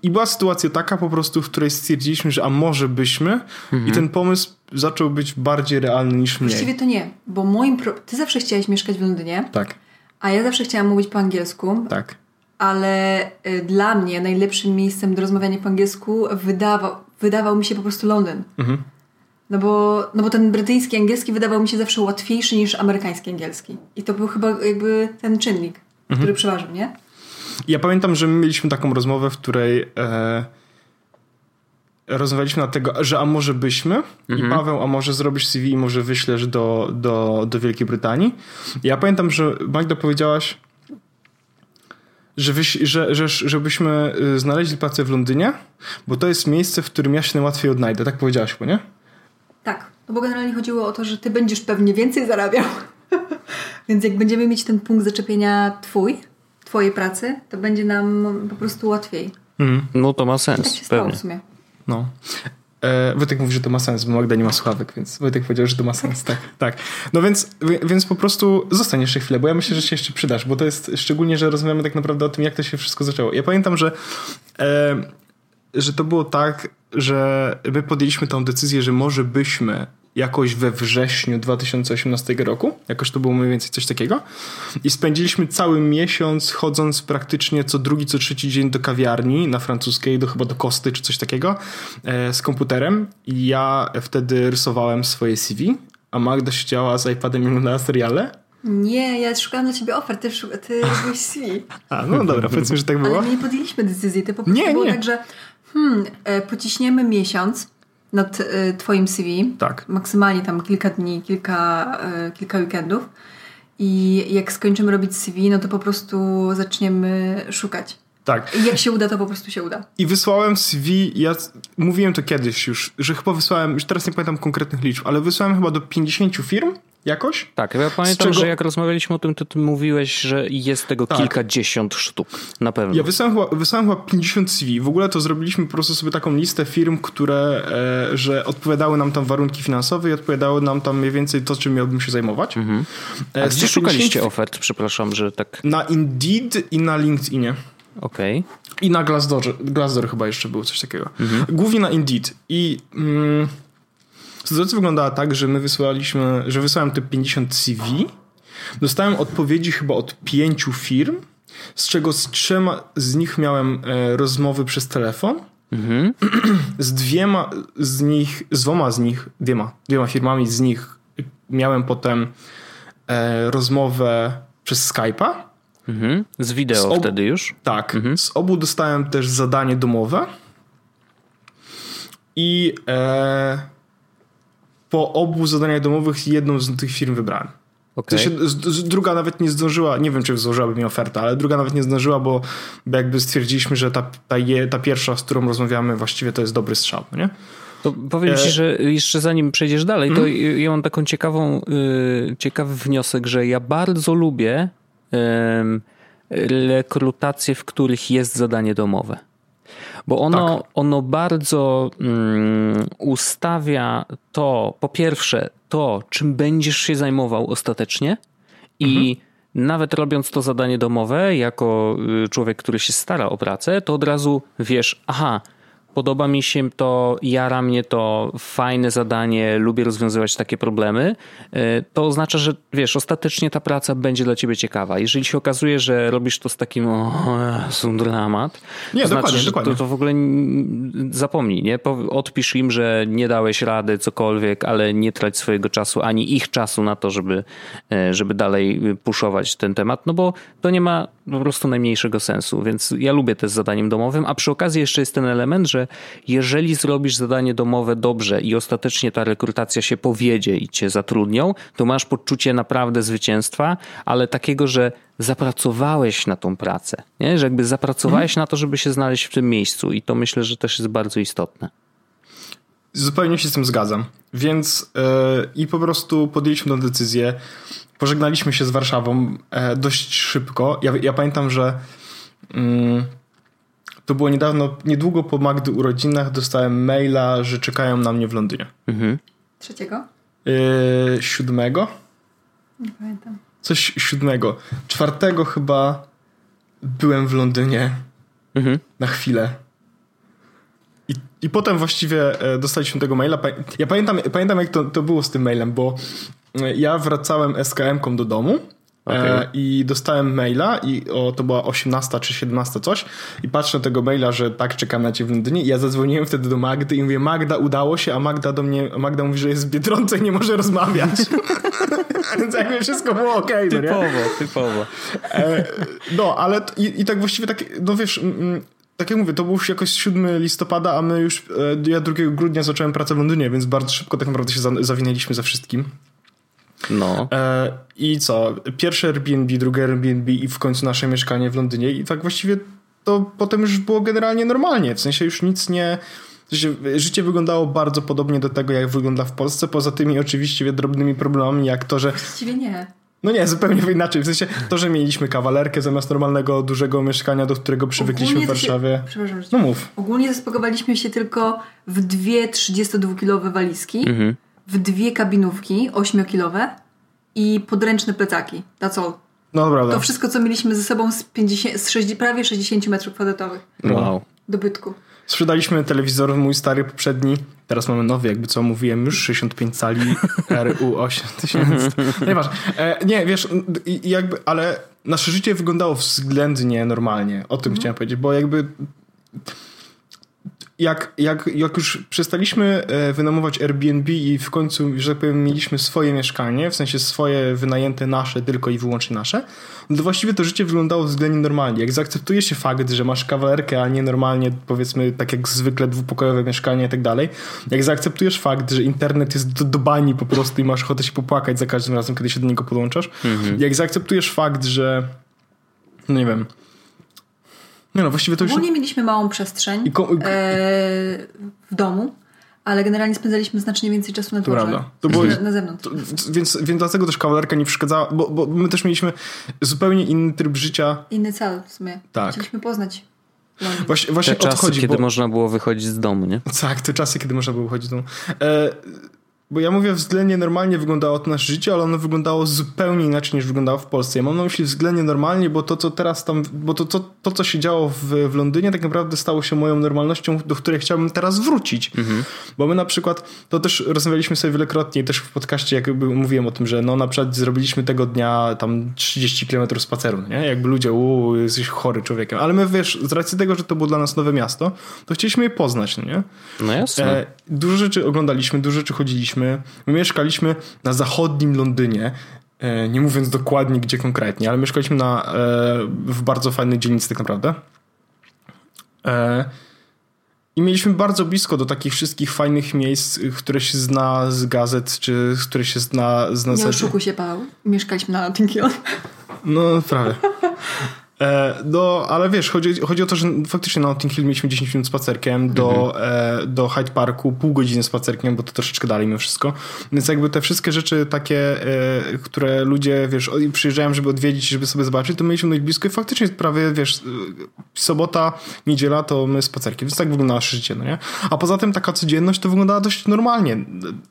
i była sytuacja taka po prostu, w której stwierdziliśmy, że a może byśmy mhm. i ten pomysł zaczął być bardziej realny niż mniej. Właściwie to nie, bo moim... Pro... Ty zawsze chciałeś mieszkać w Londynie. Tak. A ja zawsze chciałam mówić po angielsku, Tak. ale y, dla mnie najlepszym miejscem do rozmawiania po angielsku wydawał, wydawał mi się po prostu Londyn. Mhm. No bo, no bo ten brytyjski angielski wydawał mi się zawsze łatwiejszy niż amerykański angielski. I to był chyba jakby ten czynnik, Mhm. który przeważył, nie? Ja pamiętam, że my mieliśmy taką rozmowę, w której e, rozmawialiśmy na tego, że a może byśmy i Paweł, a może zrobisz CV i może wyślesz do, do, do Wielkiej Brytanii. Ja pamiętam, że Magda powiedziałaś, że, wyś, że, że, żebyśmy y, znaleźli pracę w Londynie, bo to jest miejsce, w którym ja się najłatwiej odnajdę. Tak powiedziałaś, chyba, nie? Tak. No bo generalnie chodziło o to, że ty będziesz pewnie więcej zarabiał. Więc jak będziemy mieć ten punkt zaczepienia twój, twojej pracy, to będzie nam po prostu łatwiej. No to ma Tak sens, się stało pewnie. w sumie. No. E, Wojtek mówi, że to ma sens, bo Magda nie ma słuchawek, więc Wojtek powiedział, że to ma sens. Tak, tak. No więc, wi- więc po prostu zostań jeszcze chwilę, bo ja myślę, że się jeszcze przydasz, bo to jest szczególnie, że rozmawiamy tak naprawdę o tym, jak to się wszystko zaczęło. Ja pamiętam, że, e, że to było tak, że my podjęliśmy tą decyzję, że może byśmy jakoś we wrześniu 2018 roku, jakoś to było mniej więcej coś takiego i spędziliśmy cały miesiąc chodząc praktycznie co drugi, co trzeci dzień do kawiarni na francuskiej, do chyba do Kosty czy coś takiego e, z komputerem i ja wtedy rysowałem swoje CV, a Magda siedziała z iPadem i oglądała seriale. Nie, ja szukałam dla ciebie ofert, ty, ty robiłeś CV. A, no dobra, powiedzmy, że tak było. Ale my nie podjęliśmy decyzji. To po prostu Nie, było nie. tak, że hmm, e, pociśniemy miesiąc nad e, twoim CV. Tak. Maksymalnie tam kilka dni, kilka, e, kilka weekendów. I jak skończymy robić CV, no to po prostu zaczniemy szukać. Tak. I jak się uda, to po prostu się uda. I wysłałem CV, ja mówiłem to kiedyś już, że chyba wysłałem, już teraz nie pamiętam konkretnych liczb, ale wysłałem chyba do 50 firm jakoś. Tak, ja pamiętam, czego- że jak rozmawialiśmy o tym, to ty mówiłeś, że jest tego Tak. kilkadziesiąt sztuk. Na pewno. Ja wysłałem chyba, wysłałem chyba 50 CV. W ogóle to zrobiliśmy po prostu sobie taką listę firm, które, e, że odpowiadały nam tam warunki finansowe i odpowiadały nam tam mniej więcej to, czym miałbym się zajmować. Mhm. E, A gdzie szukaliście 50 ofert? Przepraszam, że tak. Na Indeed i na LinkedInie. Okej. I na Glassdoor, Glassdoor chyba jeszcze było coś takiego. Głównie na Indeed. I mm, sytuacja wyglądała tak, że my wysłaliśmy, że wysłałem te 50 CV. Dostałem odpowiedzi chyba od pięciu firm, z czego z trzema z nich miałem e, rozmowy przez telefon. Z dwiema z nich, z dwoma z nich, dwiema, dwiema firmami z nich miałem potem e, rozmowę przez Skype'a. Mhm. Z wideo Z ob- wtedy już? Tak. Z obu dostałem też zadanie domowe. I e, po obu zadaniach domowych jedną z tych firm wybrałem. Z, z, druga nawet nie zdążyła, nie wiem czy złożyłaby mi ofertę, ale druga nawet nie zdążyła, bo, jakby stwierdziliśmy, że ta, ta, je, ta pierwsza, z którą rozmawiamy, właściwie to jest dobry strzał, nie? To powiem ci, E- że jeszcze zanim przejdziesz dalej, to ja mam taką ciekawą, y, ciekawy wniosek, że ja bardzo lubię rekrutacje, w których jest zadanie domowe. Bo ono, Tak. ono bardzo mm, ustawia to, po pierwsze, to, czym będziesz się zajmował ostatecznie i nawet robiąc to zadanie domowe, jako y, człowiek, który się stara o pracę, to od razu wiesz, aha, podoba mi się to, jara mnie to, fajne zadanie, lubię rozwiązywać takie problemy, y, to oznacza, że wiesz, ostatecznie ta praca będzie dla ciebie ciekawa. Jeżeli się okazuje, że robisz to z takim, o Jezu, dramat, Nie, to dokładnie, znaczy, że dokładnie. To, to w ogóle zapomnij, nie? Odpisz im, że nie dałeś rady, cokolwiek, ale nie trać swojego czasu, ani ich czasu na to, żeby, e, żeby dalej puszować ten temat, no bo to nie ma po prostu najmniejszego sensu, więc ja lubię też zadaniem domowym, a przy okazji jeszcze jest ten element, że jeżeli zrobisz zadanie domowe dobrze i ostatecznie ta rekrutacja się powiedzie i cię zatrudnią, to masz poczucie naprawdę zwycięstwa, ale takiego, że zapracowałeś na tą pracę, nie? że jakby zapracowałeś na to, żeby się znaleźć w tym miejscu i to myślę, że też jest bardzo istotne. Zupełnie się z tym zgadzam. Więc e, i po prostu podjęliśmy tę decyzję. Pożegnaliśmy się z Warszawą e, dość szybko. Ja, ja pamiętam, że mm, to było niedawno, niedługo po Magdy urodzinach dostałem maila, że czekają na mnie w Londynie. Mhm. Trzeciego? E, siódmego? Nie pamiętam. Coś siódmego. Czwartego chyba byłem w Londynie Mhm. na chwilę. I, potem właściwie e, dostaliśmy tego maila. Ja pamiętam, pamiętam jak to, to było z tym mailem, bo e, ja wracałem SKM-ką do domu Okay. E, I dostałem maila i o, to była 18 czy 17 coś i patrzę na tego maila, że tak, czekam na ciebie w Londynie i ja zadzwoniłem wtedy do Magdy i mówię, Magda, udało się, a Magda do mnie, Magda mówi, że jest w Biedronce i nie może rozmawiać. Więc jakby wszystko było okej, okay, Typowo, no typowo. E, no, ale i, i tak właściwie tak, no wiesz... Tak jak mówię, to był już jakoś 7 listopada, a my już, e, ja 2 grudnia zacząłem pracę w Londynie, więc bardzo szybko tak naprawdę się za, zawinęliśmy za wszystkim. No. E, I co? Pierwsze Airbnb, drugie Airbnb i w końcu nasze mieszkanie w Londynie i tak właściwie to potem już było generalnie normalnie, w sensie już nic nie... Sensie życie wyglądało bardzo podobnie do tego, jak wygląda w Polsce, poza tymi oczywiście drobnymi problemami, jak to, że... Właściwie nie. No nie, zupełnie inaczej. W sensie to, że mieliśmy kawalerkę zamiast normalnego, dużego mieszkania, do którego przywykliśmy w Warszawie. Się, przepraszam, no mów. Ogólnie zaspakowaliśmy się tylko w dwie 32-kilowe walizki, Mhm. w dwie kabinówki 8-kilowe i podręczne plecaki. Na co? No prawda. To wszystko, co mieliśmy ze sobą z, 50, z 60, prawie 60 metrów kwadratowych Wow. dobytku. Sprzedaliśmy telewizor mój stary poprzedni. Teraz mamy nowy, jakby co mówiłem, już 65 cali RU 8000. No nieważne. E, nie, wiesz, jakby, ale nasze życie wyglądało względnie normalnie. O tym chciałem powiedzieć, bo jakby jak, jak, jak już przestaliśmy e, wynajmować Airbnb i w końcu, że tak powiem, mieliśmy swoje mieszkanie, w sensie swoje wynajęte nasze, tylko i wyłącznie nasze, no to właściwie to życie wyglądało względnie normalnie. Jak zaakceptuje się fakt, że masz kawalerkę, a nie normalnie, powiedzmy, tak jak zwykle dwupokojowe mieszkanie i tak dalej, jak zaakceptujesz fakt, że internet jest do, do bani po prostu i masz ochotę się popłakać za każdym razem, kiedy się do niego podłączasz, jak zaakceptujesz fakt, że no nie wiem, nie no, właściwie to już... Ogólnie mieliśmy małą przestrzeń I ko- e, w domu, ale generalnie spędzaliśmy znacznie więcej czasu na To dworze. prawda. To było- na, na zewnątrz. To, więc, więc dlatego też kawalerka nie przeszkadzała, bo, bo my też mieliśmy zupełnie inny tryb życia. Inny cel w sumie. Tak. Chcieliśmy poznać Londyn. Właśnie, właśnie Te to czasy, chodzi. kiedy bo, można było wychodzić z domu, nie? Tak, te czasy, kiedy można było chodzić do domu. E, bo ja mówię, względnie normalnie wyglądało to nasze życie, ale ono wyglądało zupełnie inaczej niż wyglądało w Polsce. Ja mam na myśli względnie normalnie, bo to, co teraz tam, bo to, to, to co się działo w, w Londynie, tak naprawdę stało się moją normalnością, do której chciałbym teraz wrócić. Bo my na przykład, to też rozmawialiśmy sobie wielokrotnie, też w podcaście jakby mówiłem o tym, że no na przykład zrobiliśmy tego dnia tam 30 km spaceru, nie? Jakby ludzie, uuu, jesteś chory człowiekiem. Ale my, wiesz, z racji tego, że to było dla nas nowe miasto, to chcieliśmy je poznać, no nie? No jasne. E, dużo rzeczy oglądaliśmy, dużo rzeczy chodziliśmy. My mieszkaliśmy na zachodnim Londynie, e, nie mówiąc dokładnie gdzie konkretnie, ale mieszkaliśmy na, e, w bardzo fajnej dzielnicy tak naprawdę. E, I mieliśmy bardzo blisko do takich wszystkich fajnych miejsc, które się zna z gazet, czy które się zna z Nie oszukuj się, Paweł. Mieszkaliśmy na Notting Hill. No, prawie. E, no, ale wiesz, chodzi, chodzi o to, że faktycznie na Notting Hill mieliśmy 10 minut spacerkiem, do, e, do Hyde Parku pół godziny spacerkiem, bo to troszeczkę dalej mimo wszystko. Więc jakby te wszystkie rzeczy takie, e, które ludzie, wiesz, przyjeżdżają, żeby odwiedzić, żeby sobie zobaczyć, to mieliśmy dość blisko i faktycznie prawie, wiesz, sobota, niedziela to my spacerki, więc tak wygląda nasze życie, no nie? A poza tym taka codzienność to wyglądała dość normalnie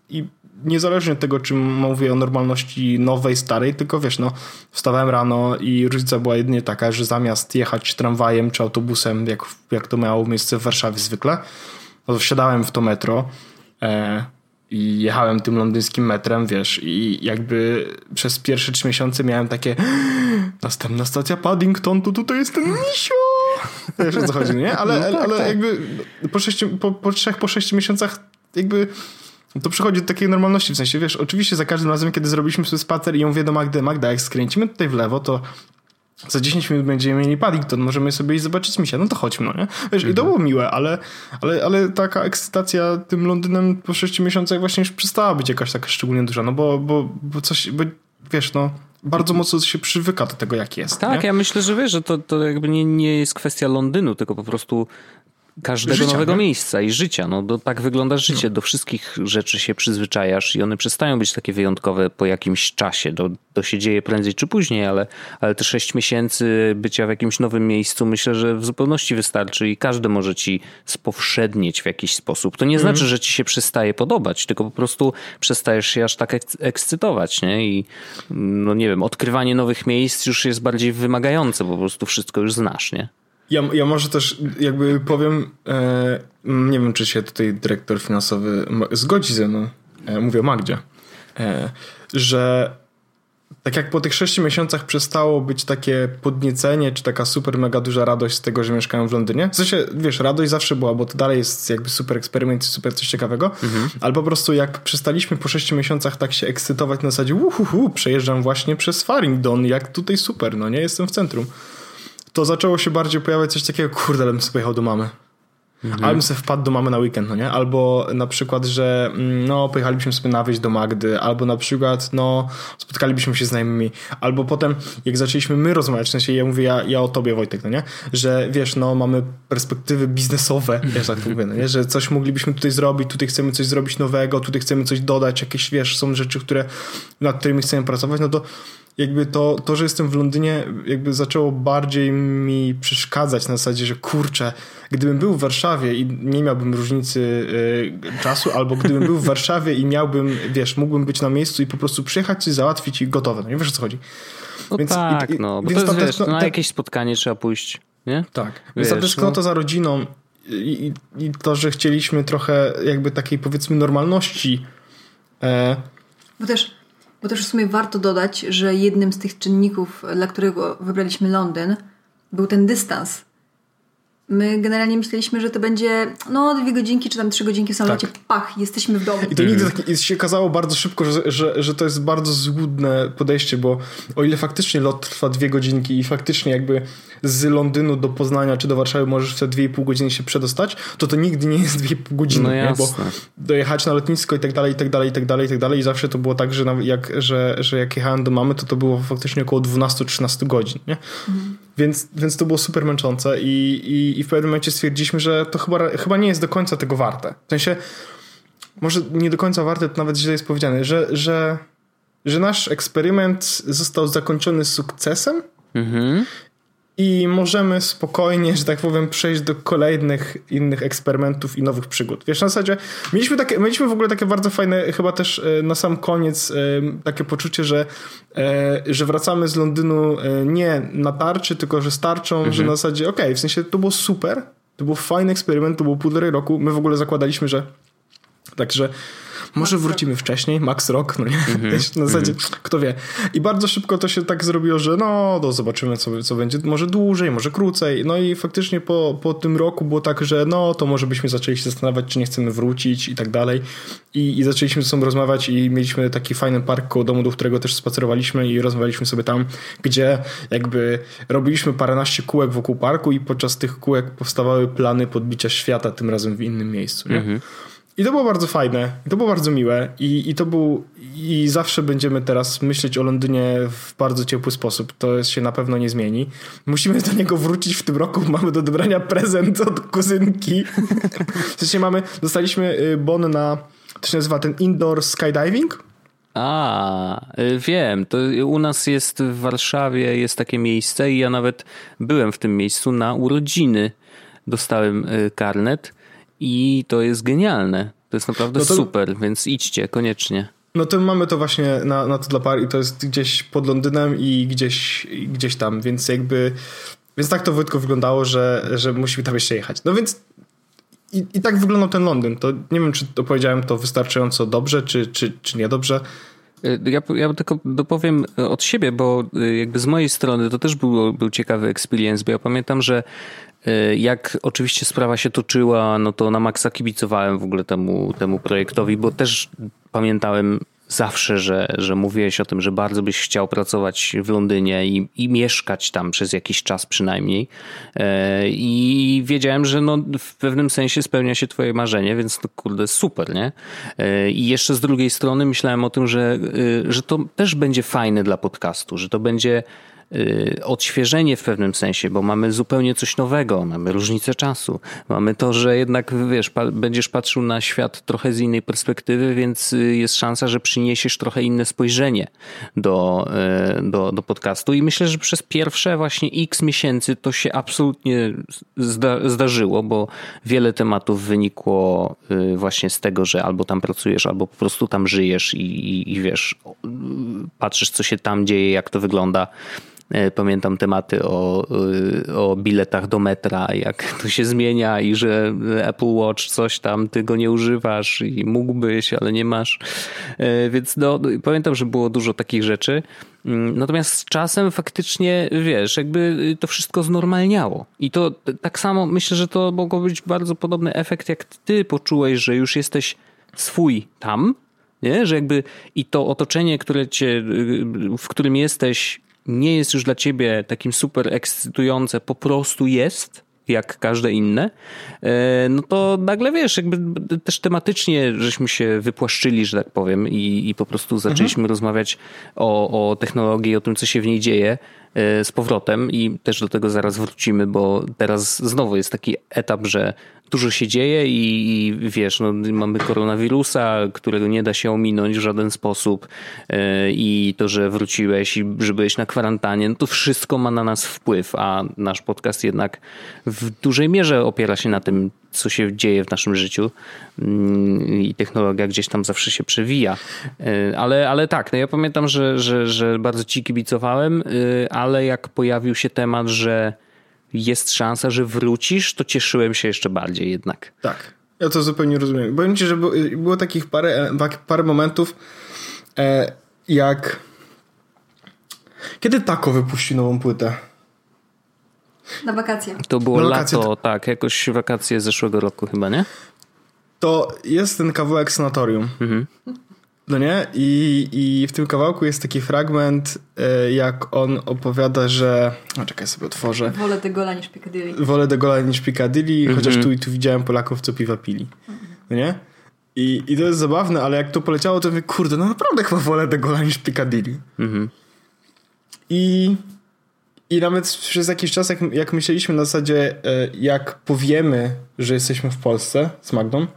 i niezależnie od tego, czy mówię o normalności nowej, starej, tylko wiesz, no, wstawałem rano i różnica była jedynie taka, że zamiast jechać tramwajem czy autobusem, jak, jak to miało miejsce w Warszawie zwykle, no wsiadałem w to metro e, i jechałem tym londyńskim metrem, wiesz, i jakby przez pierwsze trzy miesiące miałem takie następna stacja Paddington, to tutaj jest ten misio! Wiesz o co chodzi, nie? Ale, No tak, ale tak. jakby po, sześciu, po, po trzech, po sześciu miesiącach jakby to przychodzi do takiej normalności, w sensie, wiesz, oczywiście za każdym razem, kiedy zrobiliśmy sobie spacer i ją mówię do Magdy, Magda, jak skręcimy tutaj w lewo, to za 10 minut będziemy mieli Paddington, możemy sobie iść zobaczyć misia, no to chodźmy, no nie? Wiesz, i to było miłe, ale, ale, ale taka ekscytacja tym Londynem po 6 miesiącach właśnie już przestała być jakaś taka szczególnie duża, no bo, bo, bo coś, bo wiesz, no, bardzo mocno się przywyka do tego, jak jest, Tak, nie? ja myślę, że wiesz, że to, to jakby nie, nie jest kwestia Londynu, tylko po prostu każdego Życia, nowego nie? miejsca i życia. No, do, tak wygląda życie. Do wszystkich rzeczy się przyzwyczajasz i one przestają być takie wyjątkowe po jakimś czasie. To, to się dzieje prędzej czy później, ale, ale te sześć miesięcy bycia w jakimś nowym miejscu myślę, że w zupełności wystarczy i każdy może ci spowszednieć w jakiś sposób. To nie Mhm. znaczy, że ci się przestaje podobać, tylko po prostu przestajesz się aż tak eks- ekscytować, nie? I no nie wiem, odkrywanie nowych miejsc już jest bardziej wymagające, po prostu wszystko już znasz, nie? Ja, ja może też jakby powiem, e, nie wiem, czy się tutaj dyrektor finansowy zgodzi ze mną, e, mówię o Magdzie, e, że tak jak po tych 6 miesiącach przestało być takie podniecenie, czy taka super mega duża radość z tego, że mieszkają w Londynie. W sensie, wiesz, radość zawsze była, bo to dalej jest jakby super eksperyment, super coś ciekawego, mhm. ale po prostu jak przestaliśmy po 6 miesiącach tak się ekscytować na zasadzie uhuhu, przejeżdżam właśnie przez Farringdon, jak tutaj super, no nie, jestem w centrum. To zaczęło się bardziej pojawiać coś takiego, kurde, ale bym sobie pojechał do mamy. Mhm. Albo sobie wpadł do mamy na weekend, no nie? Albo na przykład, że mm, no, pojechalibyśmy sobie na wyjść do Magdy, albo na przykład, no, spotkalibyśmy się z znajomymi, albo potem, jak zaczęliśmy my rozmawiać, w sensie ja mówię, ja, ja o tobie, Wojtek, no nie? Że wiesz, no, mamy perspektywy biznesowe, wiesz, tak to mówię, no nie? Że coś moglibyśmy tutaj zrobić, tutaj chcemy coś zrobić nowego, tutaj chcemy coś dodać, jakieś, wiesz, są rzeczy, które, nad którymi chcemy pracować, no to jakby to, to, że jestem w Londynie, jakby zaczęło bardziej mi przeszkadzać na zasadzie, że kurczę, gdybym był w Warszawie i nie miałbym różnicy y, czasu, albo gdybym był w Warszawie i miałbym, wiesz, mógłbym być na miejscu i po prostu przyjechać, coś załatwić i gotowe. No nie wiesz o co chodzi. No więc, tak, i, no, bo więc to jest, wiesz, na jakieś spotkanie trzeba pójść, nie? Tak, wiesz, więc ta tęsknota no. za rodziną i, i, to, że chcieliśmy trochę jakby takiej powiedzmy normalności. E... Bo też bo też w sumie warto dodać, że jednym z tych czynników, dla którego wybraliśmy Londyn, był ten dystans. My generalnie myśleliśmy, że to będzie no dwie godzinki czy tam trzy godzinki w samolocie, tak. pach, jesteśmy w domu. I to nigdy tak się okazało bardzo szybko, że, że, że to jest bardzo złudne podejście, bo o ile faktycznie lot trwa dwie godzinki i faktycznie jakby z Londynu do Poznania czy do Warszawy możesz w te 2,5 godziny się przedostać, to to nigdy nie jest 2,5 godziny, no nie? bo dojechać na lotnisko i tak dalej, i tak dalej, i tak dalej, i tak dalej i zawsze to było tak, że, jak, że, że jak jechałem do mamy, to to było faktycznie około 12-13 godzin, nie? Mhm. Więc, więc to było super męczące i, i, i w pewnym momencie stwierdziliśmy, że to chyba, chyba nie jest do końca tego warte. W sensie, może nie do końca warte, to nawet źle jest powiedziane, że, że, że nasz eksperyment został zakończony sukcesem mhm i możemy spokojnie, że tak powiem, przejść do kolejnych innych eksperymentów i nowych przygód. Wiesz, na zasadzie mieliśmy, takie, mieliśmy w ogóle takie bardzo fajne, chyba też e, na sam koniec e, takie poczucie, że, e, że wracamy z Londynu nie na tarczy, tylko że starczą, mhm. że na zasadzie okej, okay, w sensie to było super, to był fajny eksperyment, to było półtorej roku, my w ogóle zakładaliśmy, że także może wrócimy wcześniej, max rok, no nie? Mm-hmm. Na zasadzie, mm-hmm. kto wie. I bardzo szybko to się tak zrobiło, że no, to zobaczymy, co, co będzie. Może dłużej, może krócej. No i faktycznie po, po tym roku było tak, że no, to może byśmy zaczęli się zastanawiać, czy nie chcemy wrócić i tak dalej. I, i zaczęliśmy ze sobą rozmawiać i mieliśmy taki fajny park koło domu, do którego też spacerowaliśmy i rozmawialiśmy sobie tam, gdzie jakby robiliśmy paręnaście kółek wokół parku i podczas tych kółek powstawały plany podbicia świata, tym razem w innym miejscu, nie? Mm-hmm. I to było bardzo fajne, i to było bardzo miłe i, i to był i zawsze będziemy teraz myśleć o Londynie w bardzo ciepły sposób. To się na pewno nie zmieni. Musimy do niego wrócić w tym roku. Mamy do dobrania prezent od kuzynki. W sensie mamy, dostaliśmy y, bon na, to się nazywa ten indoor skydiving. A, y, wiem. To u nas jest w Warszawie jest takie miejsce i ja nawet byłem w tym miejscu na urodziny. Dostałem y, karnet i to jest genialne. To jest naprawdę no to... super, więc idźcie koniecznie. No to mamy to właśnie na, na to dla par i to jest gdzieś pod Londynem i gdzieś, gdzieś tam, więc jakby więc tak to Wojtko wyglądało, że, że musimy tam jeszcze jechać. No więc i, i tak wyglądał ten Londyn. To nie wiem, czy opowiedziałem to wystarczająco dobrze, czy, czy, czy niedobrze. Y, ja, ja tylko dopowiem od siebie, bo y, jakby z mojej strony to też był, był ciekawy experience, bo ja pamiętam, że E, jak oczywiście sprawa się toczyła, no to na maksa kibicowałem w ogóle temu, temu projektowi, bo też pamiętałem zawsze, że, że mówiłeś o tym, że bardzo byś chciał pracować w Londynie i, i mieszkać tam przez jakiś czas przynajmniej. E, I wiedziałem, że no w pewnym sensie spełnia się twoje marzenie, więc to kurde super, nie? E, I jeszcze z drugiej strony myślałem o tym, że, że to też będzie fajne dla podcastu, że to będzie Y, odświeżenie w pewnym sensie, bo mamy zupełnie coś nowego, mamy różnicę czasu, mamy to, że jednak wiesz, pa, będziesz patrzył na świat trochę z innej perspektywy, więc y, jest szansa, że przyniesiesz trochę inne spojrzenie do, y, do, do podcastu. I myślę, że przez pierwsze właśnie x miesięcy to się absolutnie zda, zdarzyło, bo wiele tematów wynikło właśnie z tego, że albo tam pracujesz, albo po prostu tam żyjesz i, i, i wiesz, patrzysz co się tam dzieje, jak to wygląda pamiętam tematy o, e, o biletach do metra, jak to się zmienia i że Apple Watch coś tam, ty go nie używasz i mógłbyś, ale nie masz. E, więc no, pamiętam, że było dużo takich rzeczy. Mm, natomiast z czasem faktycznie, wiesz, jakby to wszystko znormalniało. I to tak samo myślę, że to mogło być bardzo podobny efekt, jak ty poczułeś, że już jesteś swój tam, nie? że jakby i to otoczenie, które cię, w którym jesteś, nie jest już dla ciebie takim super ekscytujące, po prostu jest, jak każde inne, e, no to nagle wiesz, jakby też tematycznie żeśmy się wypłaszczyli, że tak powiem, i, i po prostu zaczęliśmy mhm. rozmawiać o, o technologii, o tym, co się w niej dzieje e, z powrotem i też do tego zaraz wrócimy, bo teraz znowu jest taki etap, że dużo się dzieje i, i wiesz, no, mamy koronawirusa, którego nie da się ominąć w żaden sposób yy, i to, że wróciłeś i że byłeś na kwarantannie, no to wszystko ma na nas wpływ, a nasz podcast jednak w dużej mierze opiera się na tym, co się dzieje w naszym życiu yy, i technologia gdzieś tam zawsze się przewija. Yy, ale, ale tak, no ja pamiętam, że, że, że bardzo ci kibicowałem, ale jak pojawił się temat, że jest szansa, że wrócisz, to cieszyłem się jeszcze bardziej jednak. Tak, ja to zupełnie rozumiem. Powiem ci, że było takich parę, parę momentów, e, jak kiedy Tako wypuścił nową płytę? Na wakacje. To było Na wakacje, lato, tak, jakoś wakacje zeszłego roku chyba, nie? To jest ten kawałek sanatorium. Mhm. No nie? I, I w tym kawałku jest taki fragment, e, jak on opowiada, że. A czekaj, sobie otworzę. Wolę de gola niż Piccadilly. Wolę de gola niż Piccadilly, mm -hmm. chociaż tu i tu widziałem Polaków, co piwa pili. No nie? I, I to jest zabawne, ale jak to poleciało, to mówię, kurde, no naprawdę chyba wolę de gola niż Piccadilly. Mm -hmm. I, I nawet przez jakiś czas, jak, jak myśleliśmy na zasadzie, e, jak powiemy, że jesteśmy w Polsce z Magdą,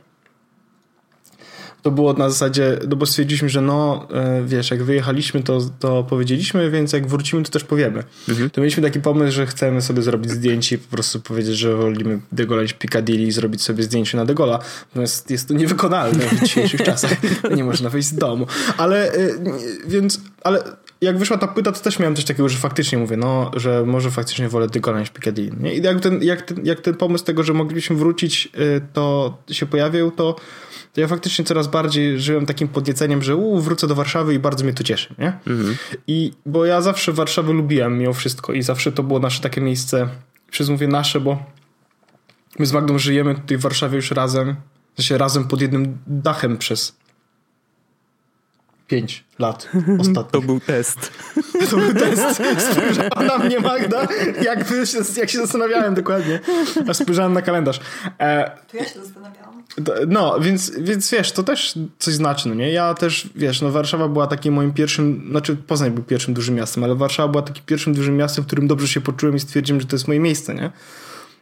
to było na zasadzie, no bo stwierdziliśmy, że no, e, wiesz, jak wyjechaliśmy, to, to powiedzieliśmy, więc jak wrócimy, to też powiemy. Mhm. To mieliśmy taki pomysł, że chcemy sobie zrobić zdjęcie i po prostu powiedzieć, że wolimy degolać Piccadilly i zrobić sobie zdjęcie na degola. Natomiast jest to niewykonalne w dzisiejszych czasach. Nie można wyjść z domu. Ale, e, więc, ale jak wyszła ta płyta, to też miałem coś takiego, że faktycznie mówię, no, że może faktycznie wolę degola niż Piccadilly. Nie? I jak ten, jak, ten, jak ten pomysł tego, że mogliśmy wrócić, e, to się pojawił, to to ja faktycznie coraz bardziej żyłem takim podnieceniem, że u, wrócę do Warszawy i bardzo mnie to cieszy, nie? Mhm. I bo ja zawsze Warszawę lubiłem mimo wszystko i zawsze to było nasze takie miejsce, przez mówię nasze, bo my z Magdą żyjemy tutaj w Warszawie już razem, sensie razem pod jednym dachem przez pięć lat ostatnio. To był test. To był test. Spojrzała na mnie Magda, jakby się, jak się zastanawiałem dokładnie. Aż spojrzałem na kalendarz. E, to ja się zastanawiałam. No, więc, więc wiesz, to też coś znaczy, no nie? Ja też, wiesz, no Warszawa była takim moim pierwszym, znaczy Poznań był pierwszym dużym miastem, ale Warszawa była takim pierwszym dużym miastem, w którym dobrze się poczułem i stwierdziłem, że to jest moje miejsce, nie?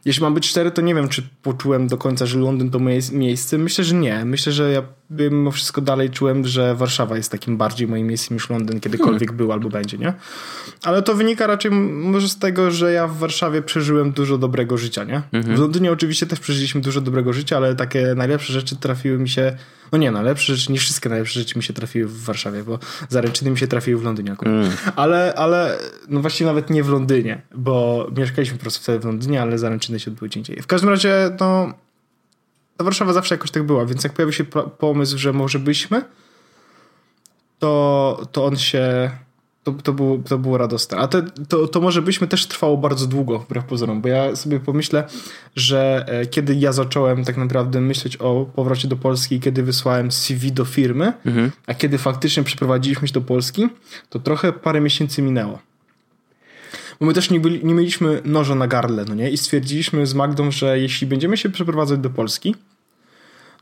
Jeśli mam być szczery, to nie wiem, czy poczułem do końca, że Londyn to moje miejsce. Myślę, że nie. Myślę, że ja mimo wszystko dalej czułem, że Warszawa jest takim bardziej moim miejscem niż Londyn kiedykolwiek hmm. był albo będzie, nie? Ale to wynika raczej może z tego, że ja w Warszawie przeżyłem dużo dobrego życia, nie? Mhm. W Londynie oczywiście też przeżyliśmy dużo dobrego życia, ale takie najlepsze rzeczy trafiły mi się no nie, najlepsze rzeczy, nie wszystkie najlepsze rzeczy mi się trafiły w Warszawie, bo zaręczyny mi się trafiły w Londynie akurat. Mm. Ale, ale, no właściwie nawet nie w Londynie, bo mieszkaliśmy po prostu wtedy w Londynie, ale zaręczyny się odbyły gdzie indziej. W każdym razie, no, ta Warszawa zawsze jakoś tak była, więc jak pojawił się pomysł, że może byśmy, to, to on się to, to, było, to było radosne. A te, to, to może byśmy też trwało bardzo długo, wbrew pozorom, bo ja sobie pomyślę, że e, kiedy ja zacząłem tak naprawdę myśleć o powrocie do Polski, kiedy wysłałem CV do firmy, mhm. a kiedy faktycznie przeprowadziliśmy się do Polski, to trochę parę miesięcy minęło. Bo my też nie, byli, nie mieliśmy noża na gardle, no nie? I stwierdziliśmy z Magdą, że jeśli będziemy się przeprowadzać do Polski,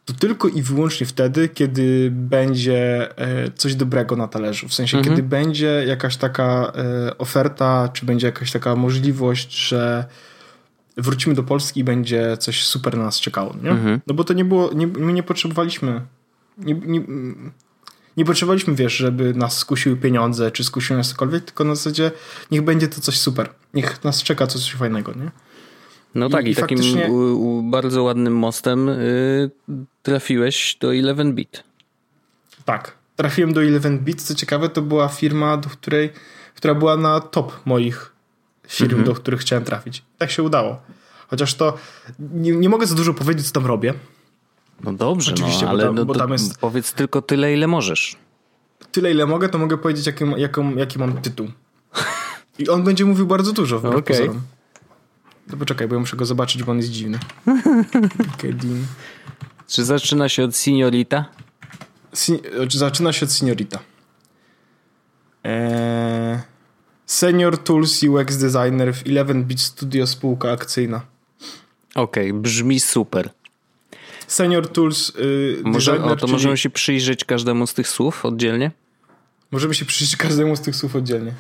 to tylko i wyłącznie wtedy, kiedy będzie e, coś dobrego na talerzu. W sensie, mhm. kiedy będzie jakaś taka e, oferta, czy będzie jakaś taka możliwość, że wrócimy do Polski i będzie coś super na nas czekało. Nie? Mhm. No bo to nie było, nie, my nie potrzebowaliśmy. Nie, nie, nie potrzebowaliśmy, wiesz, żeby nas skusiły pieniądze, czy skusiły nas cokolwiek, tylko na zasadzie niech będzie to coś super. Niech nas czeka coś fajnego, nie? No tak, i, i takim faktycznie... bardzo ładnym mostem y, trafiłeś do 11-bit. Tak, trafiłem do 11-bit. Co ciekawe, to była firma, do której, która była na top moich firm, mhm. do których chciałem trafić. Tak się udało. Chociaż to nie, nie mogę za dużo powiedzieć, co tam robię. No dobrze, Oczywiście, no, ale bo tam, no, bo tam jest... powiedz tylko tyle, ile możesz. Tyle, ile mogę, to mogę powiedzieć, jaki, jaką, jaki mam tytuł. I on będzie mówił bardzo dużo w okay. No poczekaj, bo ja muszę go zobaczyć, bo on jest dziwny. LinkedIn. Czy zaczyna się od seniorita? Si czy zaczyna się od seniorita. Eee, senior Tools UX Designer w 11-bit Studio spółka akcyjna. Okej, okay, brzmi super. Senior Tools yy, Może, designer, o, to czyli... możemy się przyjrzeć każdemu z tych słów oddzielnie? Możemy się przyjrzeć każdemu z tych słów oddzielnie.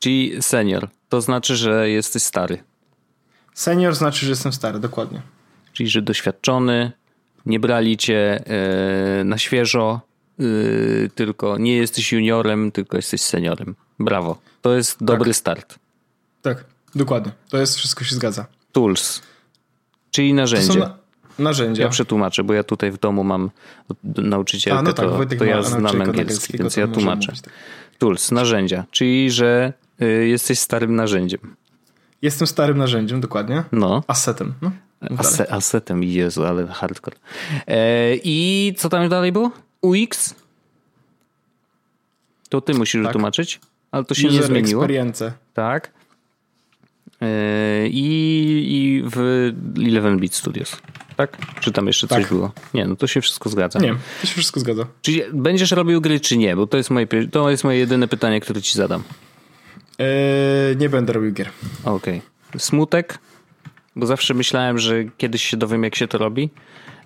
Czyli senior. To znaczy, że jesteś stary. Senior znaczy, że jestem stary, dokładnie. Czyli, że doświadczony, nie brali cię e, na świeżo, e, tylko nie jesteś juniorem, tylko jesteś seniorem. Brawo. To jest dobry tak. start. Tak, dokładnie. To jest, wszystko się zgadza. Tools, czyli narzędzie. Na, narzędzia. Ja przetłumaczę, bo ja tutaj w domu mam nauczycielkę, A, no tak, to, to ja znam angielski, więc ja tłumaczę. tak. Tools, narzędzia, czyli że y, jesteś starym narzędziem. Jestem starym narzędziem, dokładnie. No. Assetem. No. Ase, asetem, Jezu, ale hardcore. E, I co tam dalej było? UX? To ty musisz tak. tłumaczyć, ale to się User nie zmieniło. Experience. Tak. E, I, I w 11-bit Studios. Tak? Czy tam jeszcze coś tak. było? Nie, no to się wszystko zgadza. Nie, to się wszystko zgadza. Czyli będziesz robił gry, czy nie? Bo to jest moje, to jest moje jedyne pytanie, które ci zadam. Eee, nie będę robił gier. Okej. Okay. Smutek? Bo zawsze myślałem, że kiedyś się dowiem, jak się to robi.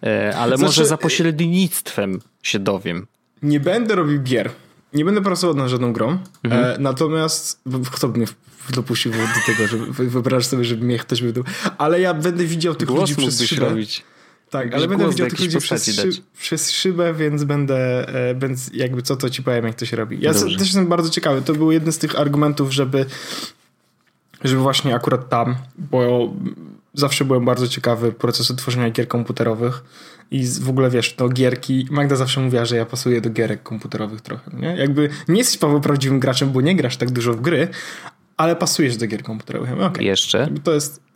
Eee, ale znaczy, może za pośrednictwem się dowiem. Nie będę robił gier. Nie będę pracował nad żadną grą. Mhm. E, natomiast kto by mnie dopuścił do tego, że wyobrażasz sobie, żeby mnie ktoś wydał. Ale ja będę widział tych Głos ludzi przez szybę. robić. Tak, ale będę widział tych ludzi przez, szy przez szybę, więc będę, e, więc jakby co to ci powiem, jak to się robi. Ja Dobrze. też jestem bardzo ciekawy. To był jeden z tych argumentów, żeby żeby właśnie akurat tam, bo zawsze byłem bardzo ciekawy procesu tworzenia gier komputerowych i w ogóle wiesz, to gierki, Magda zawsze mówiła, że ja pasuję do gierek komputerowych trochę, nie? Jakby nie jesteś Paweł prawdziwym graczem, bo nie grasz tak dużo w gry, ale pasujesz do gier komputerowych. Okay. Jeszcze? To jest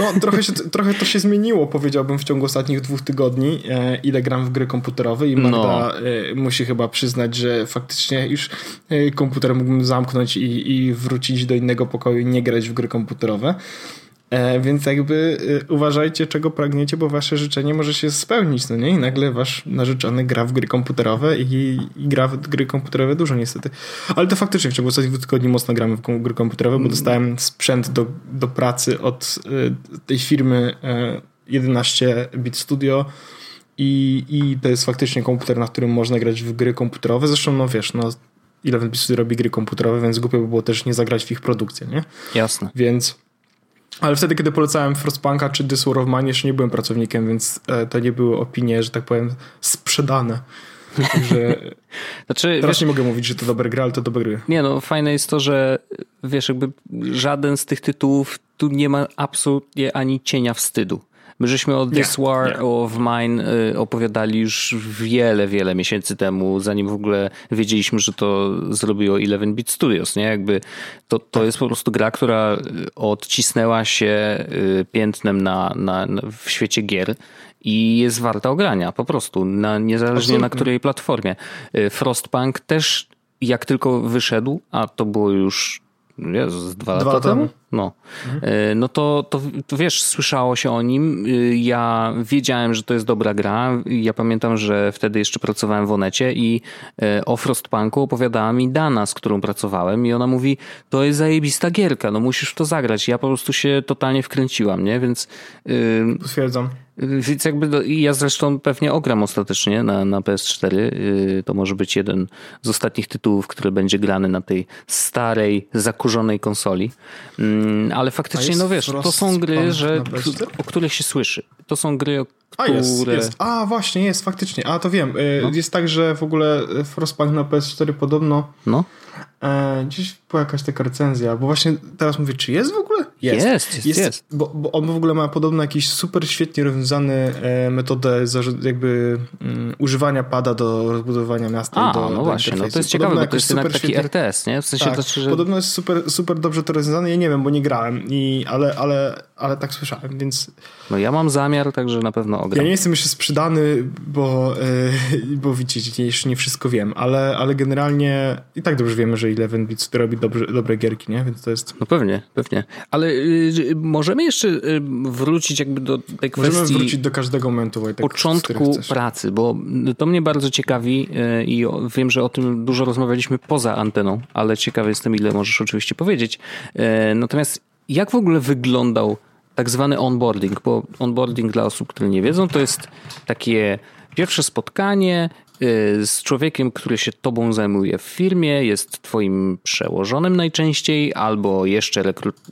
no, trochę, się, trochę to się zmieniło, powiedziałbym, w ciągu ostatnich dwóch tygodni, e, ile gram w gry komputerowe i Magda no. e, musi chyba przyznać, że faktycznie już e, komputer mógłbym zamknąć i, i wrócić do innego pokoju i nie grać w gry komputerowe. E, więc jakby e, uważajcie, czego pragniecie, bo wasze życzenie może się spełnić, no nie? I nagle wasz narzeczony gra w gry komputerowe i, i gra w gry komputerowe dużo niestety. Ale to faktycznie w ciągu ostatnich dwóch tygodni mocno gramy w gry komputerowe, bo mm. dostałem sprzęt do, do pracy od e, tej firmy 11-bit Studio i, i to jest faktycznie komputer, na którym można grać w gry komputerowe. Zresztą, no wiesz, no 11-bit Studio robi gry komputerowe, więc głupio by było też nie zagrać w ich produkcję, nie? Jasne. Więc ale wtedy, kiedy polecałem Frostpunka czy This War of Mine, jeszcze nie byłem pracownikiem, więc e, to nie były opinie, że tak powiem, sprzedane. Także znaczy, teraz wiesz, nie mogę mówić, że to dobre gry, ale to dobre gry. Nie no, fajne jest to, że wiesz, jakby żaden z tych tytułów tu nie ma absolutnie ani cienia wstydu. My żeśmy o This nie, War nie. of Mine y, opowiadali już wiele, wiele miesięcy temu, zanim w ogóle wiedzieliśmy, że to zrobiło 11-bit Studios, nie? Jakby to, to tak. jest po prostu gra, która y, odcisnęła się y, piętnem na, na, na w świecie gier i jest warta ogrania, po prostu, na, niezależnie Absolutnie. na której platformie. Frostpunk też jak tylko wyszedł, a to było już Jezus, dwa, dwa lata temu? No, mhm. no to, to, to wiesz, słyszało się o nim. Y, ja wiedziałem, że to jest dobra gra. Ja pamiętam, że wtedy jeszcze pracowałem w Onecie i y, o Frostpunku opowiadała mi Dana, z którą pracowałem i ona mówi, to jest zajebista gierka, no musisz w to zagrać. Ja po prostu się totalnie wkręciłam, nie? Więc... Potwierdzam. Więc jakby ja zresztą pewnie ogram ostatecznie na, na PS4. Y, to może być jeden z ostatnich tytułów, który będzie grany na tej starej, zakurzonej konsoli. Mm, ale faktycznie, no wiesz, to są gry, że, o których się słyszy. To są gry, o. A, jest, jest. A, właśnie, jest, faktycznie. A, to wiem. Y, no. Jest tak, że w ogóle Frostpunk na PS4 podobno... No E, gdzieś była jakaś taka recenzja, bo właśnie teraz mówię, czy jest w ogóle? Jest, jest, jest. jest. Bo, bo, on w ogóle ma podobno jakiś super świetnie rozwiązany e, metodę jakby um, używania pada do rozbudowania miasta A, do no do właśnie, no to jest ciekawe, bo to jest jednak taki świetnie... RTS, nie? W sensie tak, że... podobno jest super, super dobrze to rozwiązane, ja nie wiem, bo nie grałem, i, ale, ale, ale tak słyszałem, więc... No ja mam zamiar, także na pewno Ja nie jestem jeszcze sprzedany, bo, yy, bo widzicie, jeszcze nie wszystko wiem, ale, ale generalnie i tak dobrze wiemy, że Eleven Beats robi dobrze, dobre gierki, nie? Więc to jest... No pewnie, pewnie. Ale yy, możemy jeszcze yy, wrócić jakby do tej kwestii... Możemy wrócić do każdego momentu, Wojtek, Początku pracy, bo to mnie bardzo ciekawi y, i wiem, że o tym dużo rozmawialiśmy poza anteną, ale ciekawy jestem, ile możesz oczywiście powiedzieć. Y, natomiast jak w ogóle wyglądał tak zwany onboarding, bo onboarding dla osób, które nie wiedzą, to jest takie pierwsze spotkanie z człowiekiem, który się tobą zajmuje w firmie, jest twoim przełożonym najczęściej, albo jeszcze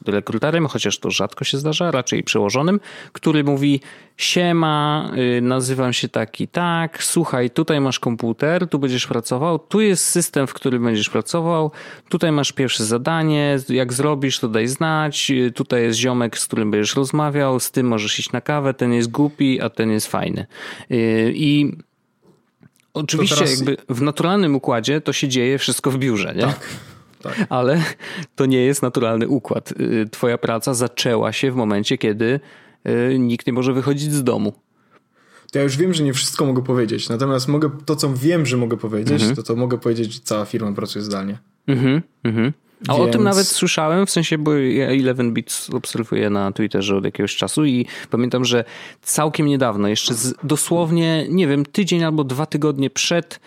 rekruterem, chociaż to rzadko się zdarza, raczej przełożonym, który mówi siema, y, nazywam się taki tak, słuchaj, tutaj masz komputer, tu będziesz pracował, tu jest system, w którym będziesz pracował, tutaj masz pierwsze zadanie, jak zrobisz, to daj znać, y, tutaj jest ziomek, z którym będziesz rozmawiał, z tym możesz iść na kawę, ten jest głupi, a ten jest fajny. Y, I oczywiście teraz... jakby w naturalnym układzie to się dzieje wszystko w biurze, nie? Tak. Tak. Ale to nie jest naturalny układ. Twoja praca zaczęła się w momencie, kiedy Y, nikt nie może wychodzić z domu. To ja już wiem, że nie wszystko mogę powiedzieć, natomiast mogę, to, co wiem, że mogę powiedzieć, mhm. to to mogę powiedzieć, że cała firma pracuje zdalnie. Mhm, mhm. A Więc... o tym nawet słyszałem, w sensie, bo ja Eleven Bits obserwuję na Twitterze od jakiegoś czasu i pamiętam, że całkiem niedawno, jeszcze z, dosłownie, nie wiem, tydzień albo dwa tygodnie przed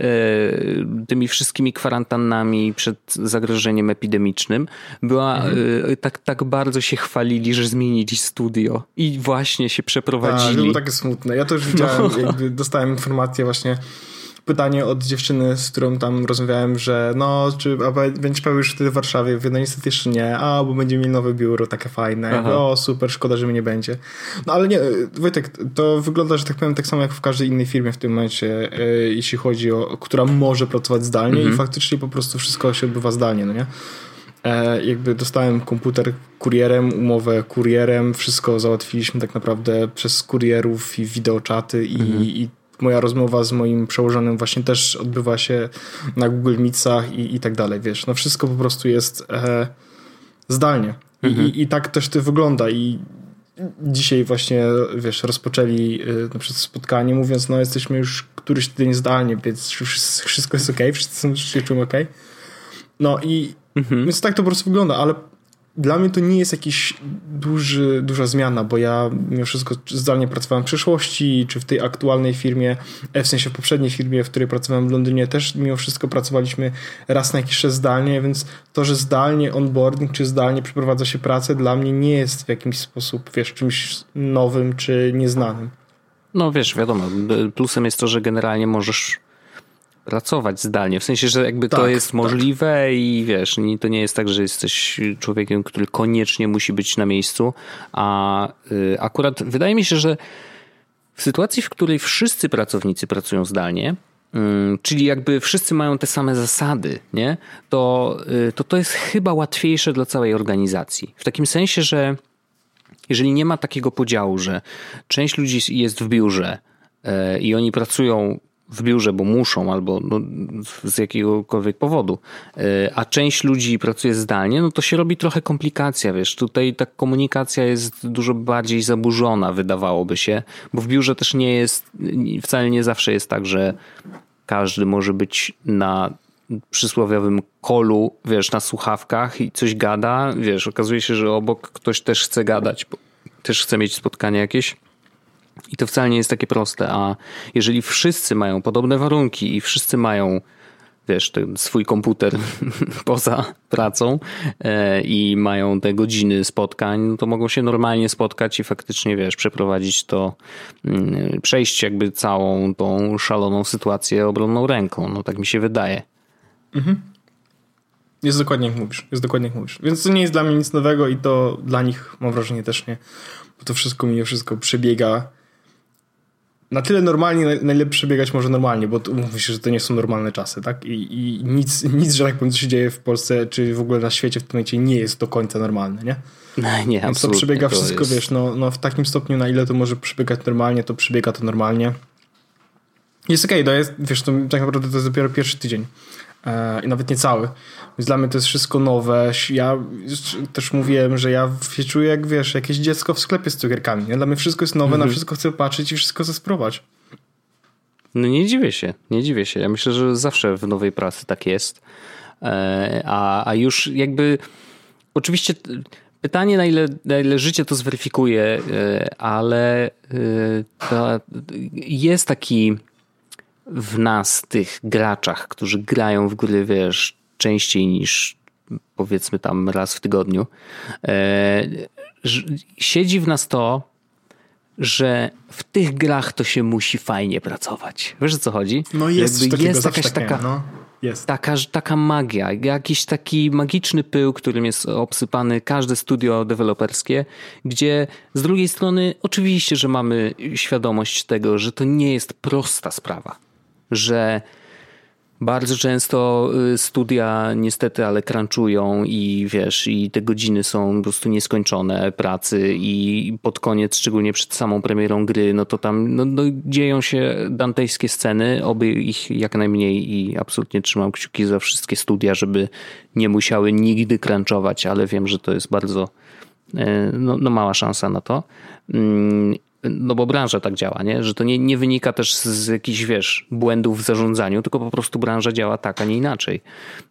E, tymi wszystkimi kwarantannami przed zagrożeniem epidemicznym, była, mhm. E, tak, tak bardzo się chwalili, że zmienili studio i właśnie się przeprowadzili. Tak, było takie smutne. Ja to już widziałem, no. dostałem informację właśnie pytanie od dziewczyny, z którą tam rozmawiałem, że no, czy a będziesz pełny już wtedy w Warszawie? no niestety jeszcze nie, a bo będziemy mieli nowe biuro, takie fajne. Jakby, o super, szkoda, że mi nie będzie. No ale nie, Wojtek, to wygląda, że tak powiem, tak samo jak w każdej innej firmie w tym momencie, e, jeśli chodzi o, która może pracować zdalnie mhm. i faktycznie po prostu wszystko się odbywa zdalnie, no nie? E, jakby dostałem komputer kurierem, umowę kurierem, wszystko załatwiliśmy tak naprawdę przez kurierów i wideoczaty i, mhm. i moja rozmowa z moim przełożonym właśnie też odbywa się na Google Meetsach i, i tak dalej, wiesz. No wszystko po prostu jest e, zdalnie. Mhm. I, I tak też to wygląda i dzisiaj właśnie, wiesz, rozpoczęli y, na przykład spotkanie mówiąc, no jesteśmy już któryś tydzień zdalnie, więc wszystko jest ok, wszyscy się czują ok. No i mhm. więc tak to po prostu wygląda, ale dla mnie to nie jest jakiś duży, duża zmiana, bo ja mimo wszystko zdalnie pracowałem w przeszłości, czy w tej aktualnej firmie, e, w sensie w poprzedniej firmie, w której pracowałem w Londynie, też mimo wszystko pracowaliśmy raz na jakiś czas zdalnie, więc to, że zdalnie onboarding, czy zdalnie przeprowadza się pracę, dla mnie nie jest w jakiś sposób, wiesz, czymś nowym, czy nieznanym. No wiesz, wiadomo, plusem jest to, że generalnie możesz pracować zdalnie. W sensie, że jakby tak, to jest tak. możliwe i wiesz, to nie jest tak, że jesteś człowiekiem, który koniecznie musi być na miejscu, a y, akurat wydaje mi się, że w sytuacji, w której wszyscy pracownicy pracują zdalnie, mm, czyli jakby wszyscy mają te same zasady, nie? To, y, to to jest chyba łatwiejsze dla całej organizacji. W takim sensie, że jeżeli nie ma takiego podziału, że część ludzi jest w biurze y, i oni pracują w biurze, bo muszą albo no, z jakiegokolwiek powodu, e, a część ludzi pracuje zdalnie, no to się robi trochę komplikacja, wiesz, tutaj ta komunikacja jest dużo bardziej zaburzona, wydawałoby się, bo w biurze też nie jest, wcale nie zawsze jest tak, że każdy może być na przysłowiowym kolu, wiesz, na słuchawkach i coś gada, wiesz, okazuje się, że obok ktoś też chce gadać, też chce mieć spotkanie jakieś i to wcale nie jest takie proste, a jeżeli wszyscy mają podobne warunki i wszyscy mają wiesz, ten swój komputer poza pracą e, i mają te godziny spotkań, no to mogą się normalnie spotkać i faktycznie, wiesz, przeprowadzić to, mm, przejść jakby całą tą szaloną sytuację obronną ręką. No tak mi się wydaje. Mhm. Jest dokładnie jak mówisz. Jest dokładnie jak mówisz. Więc to nie jest dla mnie nic nowego i to dla nich mam wrażenie też nie. Bo to wszystko mimo wszystko przebiega na tyle normalnie, najlepiej biegać może normalnie, bo umówmy się, że to nie są normalne czasy, tak? I, i nic, nic, że tak powiem, co się dzieje w Polsce, czy w ogóle na świecie w tym momencie nie jest do końca normalne, nie? No, nie, Więc to przebiega to wszystko, jest... wiesz, no, no w takim stopniu, na ile to może przebiegać normalnie, to przebiega to normalnie. Jest okej, okay, to jest, wiesz, to tak naprawdę to jest dopiero pierwszy tydzień. E, I nawet nie cały. Więc dla mnie to jest wszystko nowe. Ja też mówiłem, że ja się czuję jak, wiesz, jakieś dziecko w sklepie z cukierkami. Nie? Dla mnie wszystko jest nowe, mhm. na wszystko chcę patrzeć i wszystko chcę spróbować. No nie dziwię się, nie dziwię się. Ja myślę, że zawsze w nowej pracy tak jest. E, a, a już jakby oczywiście pytanie, na ile, na ile życie to zweryfikuje, e, ale to jest taki w nas, tych graczach, którzy grają w gry, wiesz, częściej niż powiedzmy tam raz w tygodniu, e, siedzi w nas to, że w tych grach to się musi fajnie pracować. Wiesz o co chodzi? No jest, Jakby jest jakaś tak taka, no. Jest. Taka, taka magia, jakiś taki magiczny pył, którym jest obsypany każde studio deweloperskie, gdzie z drugiej strony oczywiście, że mamy świadomość tego, że to nie jest prosta sprawa że bardzo często y, studia niestety, ale crunchują i wiesz, i te godziny są po prostu nieskończone pracy i pod koniec, szczególnie przed samą premierą gry, no to tam no, no, dzieją się dantejskie sceny, oby ich jak najmniej i absolutnie trzymam kciuki za wszystkie studia, żeby nie musiały nigdy crunchować, ale wiem, że to jest bardzo y, no, no mała szansa na to. No bo branża tak działa, nie? że to nie, nie wynika też z jakichś, wiesz, błędów w zarządzaniu, tylko po prostu branża działa tak, a nie inaczej.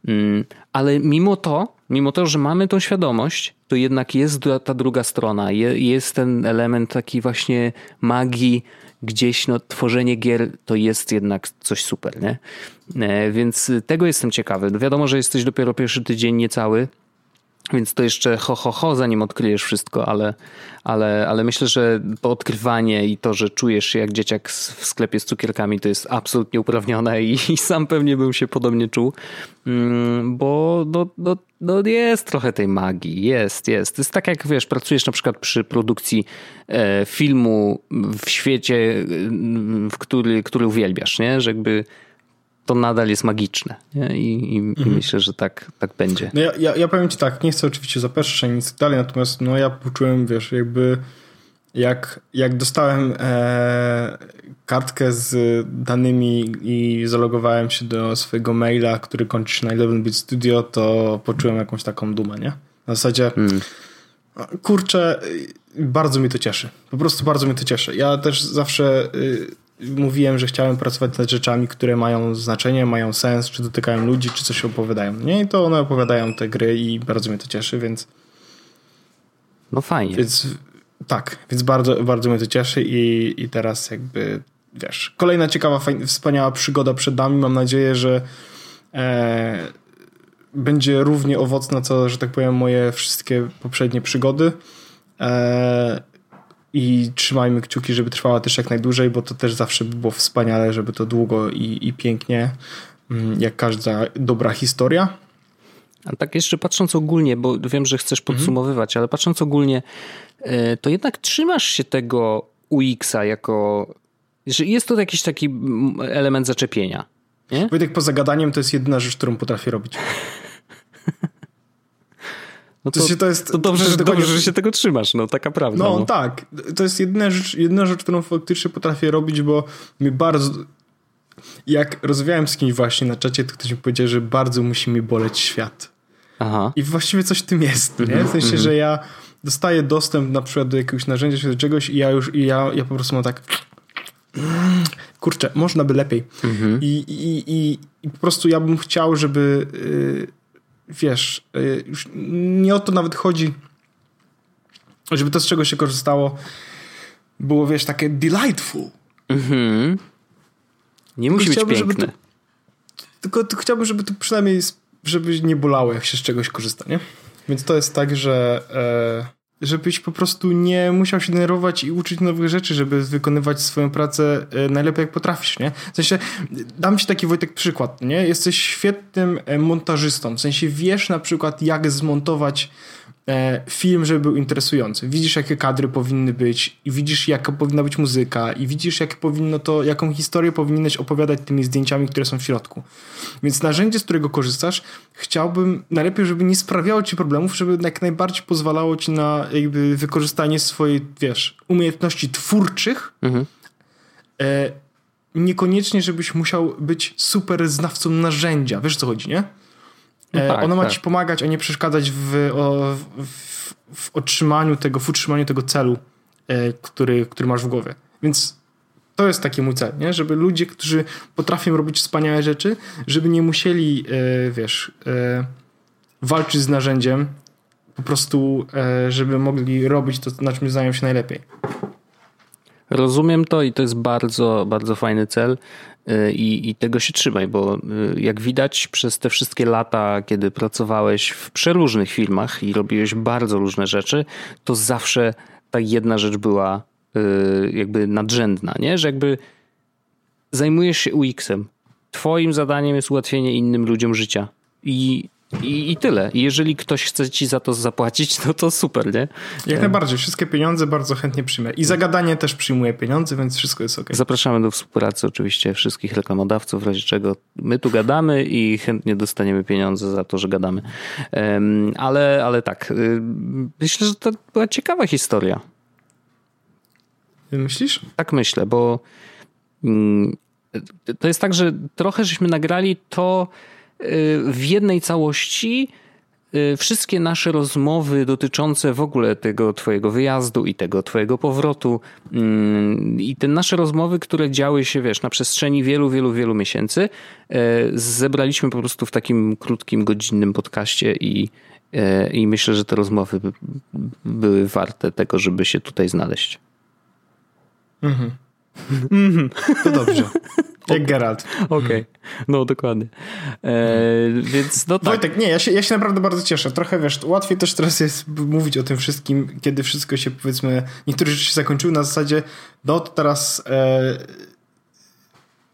Mm, ale mimo to, mimo to, że mamy tą świadomość, to jednak jest ta druga strona, jest ten element taki właśnie magii, gdzieś no, tworzenie gier to jest jednak coś super, nie? E, więc tego jestem ciekawy. No wiadomo, że jesteś dopiero pierwszy tydzień niecały, więc to jeszcze ho, ho, ho, zanim odkryjesz wszystko, ale, ale, ale myślę, że odkrywanie i to, że czujesz się jak dzieciak w sklepie z cukierkami, to jest absolutnie uprawnione i, i sam pewnie bym się podobnie czuł, mm, bo no, no, no jest trochę tej magii, jest, jest. To jest tak jak, wiesz, pracujesz na przykład przy produkcji e, filmu w świecie, w który, który uwielbiasz, nie? Że jakby to nadal jest magiczne. I, i, mhm. i myślę, że tak, tak będzie. No ja, ja, ja powiem ci tak, nie chcę oczywiście zapeszczać ani nic dalej, natomiast no ja poczułem, wiesz, jakby jak, jak dostałem e, kartkę z danymi i zalogowałem się do swojego maila, który kończy się na 11-bit studio, to poczułem jakąś taką dumę, nie? Na zasadzie hmm. kurczę, bardzo mi to cieszy. Po prostu bardzo mi to cieszy. Ja też zawsze y, mówiłem, że chciałem pracować nad rzeczami, które mają znaczenie, mają sens, czy dotykają ludzi, czy coś opowiadają. Nie, i to one opowiadają te gry i bardzo mnie to cieszy, więc. No fajnie. Więc tak, więc bardzo, bardzo mnie to cieszy i, i teraz jakby wiesz, kolejna ciekawa, fajna, wspaniała przygoda przed nami. Mam nadzieję, że e, będzie równie owocna, co, że tak powiem, moje wszystkie poprzednie przygody. E, i trzymajmy kciuki, żeby trwała też jak najdłużej, bo to też zawsze by było wspaniale, żeby to długo i, i pięknie, mm, jak każda dobra historia. A tak jeszcze patrząc ogólnie, bo wiem, że chcesz mhm. podsumowywać, mhm. ale patrząc ogólnie, e, to jednak trzymasz się tego UX-a jako, że jest to jakiś taki element zaczepienia. Nie? Wojtek, poza gadaniem to jest jedyna rzecz, którą potrafię robić. No to, to, jest, to dobrze, to, że, dobrze, że się tego trzymasz, no taka prawda. No, no. tak, to jest jedyna rzecz, jedyna rzecz, którą faktycznie potrafię robić, bo mi bardzo... Jak rozmawiałem z kimś właśnie na czacie, to ktoś mi powiedział, że bardzo musi mi boleć świat. Aha. I właściwie coś w tym jest, nie? W mhm, sensie, mhm. że ja dostaję dostęp na przykład do jakiegoś narzędzia czy do czegoś i ja już, i ja, ja po prostu mam tak kurczę, można by lepiej. Mhm. I, i, i, I po prostu ja bym chciał, żeby y, wiesz, y, już nie o to nawet chodzi, żeby to, z czego się korzystało, było, wiesz, takie delightful. Mhm. Nie musi być piękne. To, tylko, tylko chciałbym, żeby to przynajmniej żeby nie bolało, jak się z czegoś korzysta, nie? Więc to jest tak, że e, żebyś po prostu nie musiał się denerwować i uczyć nowych rzeczy, żeby wykonywać swoją pracę e, najlepiej jak potrafisz, nie? W sensie, dam ci taki Wojtek przykład, nie? Jesteś świetnym e, montażystą, w sensie wiesz na przykład jak zmontować film, żeby był interesujący. Widzisz, jakie kadry powinny być i widzisz, jaka powinna być muzyka i widzisz, jak powinno to, jaką historię powinieneś opowiadać tymi zdjęciami, które są w środku. Więc narzędzie, z którego korzystasz, chciałbym najlepiej, żeby nie sprawiało ci problemów, żeby jak najbardziej pozwalało ci na jakby wykorzystanie swojej, wiesz, umiejętności twórczych, mhm. e, niekoniecznie, żebyś musiał być super znawcą narzędzia. Wiesz, co chodzi, nie? No e, tak, ono ma tak. ci pomagać, a nie przeszkadzać w, o, w, w, otrzymaniu tego, w utrzymaniu tego celu, e, który, który masz w głowie. Więc to jest taki mój cel, nie? żeby ludzie, którzy potrafią robić wspaniałe rzeczy, żeby nie musieli, e, wiesz, walczyć z narzędziem, po prostu, żeby mogli robić to, na czym znają się najlepiej. Rozumiem to i to jest bardzo, bardzo fajny cel i, i tego się trzymaj, bo y, jak widać przez te wszystkie lata, kiedy pracowałeś w przeróżnych filmach i robiłeś bardzo różne rzeczy, to zawsze ta jedna rzecz była y, jakby nadrzędna, nie? Że jakby zajmujesz się UX-em. Twoim zadaniem jest ułatwienie innym ludziom życia. I i, I tyle. jeżeli ktoś chce ci za to zapłacić, no to super, nie? Jak e, najbardziej. Wszystkie pieniądze bardzo chętnie przyjmę. I zagadanie też przyjmuję pieniądze, więc wszystko jest ok. Zapraszamy do współpracy oczywiście wszystkich reklamodawców, w razie czego my tu gadamy i chętnie dostaniemy pieniądze za to, że gadamy. Ale, ale tak, y, myślę, że to była ciekawa historia. Myślisz? Tak myślę, bo mm, to jest tak, że trochę żeśmy nagrali to w jednej całości y, wszystkie nasze rozmowy dotyczące w ogóle tego twojego wyjazdu i tego twojego powrotu mm, i te nasze rozmowy, które działy się, wiesz, na przestrzeni wielu, wielu, wielu miesięcy, y, zebraliśmy po prostu w takim krótkim, godzinnym podcaście i, y, i myślę, że te rozmowy były warte tego, żeby się tutaj znaleźć. Mhm. To dobrze. Jak Geralt. Okej, okay. no dokładnie. E, więc no tak. Wojtek, nie, ja się, ja się naprawdę bardzo cieszę. Trochę wiesz, łatwiej też teraz jest mówić o tym wszystkim, kiedy wszystko się powiedzmy, niektóre rzeczy się zakończyły na zasadzie, no to teraz e,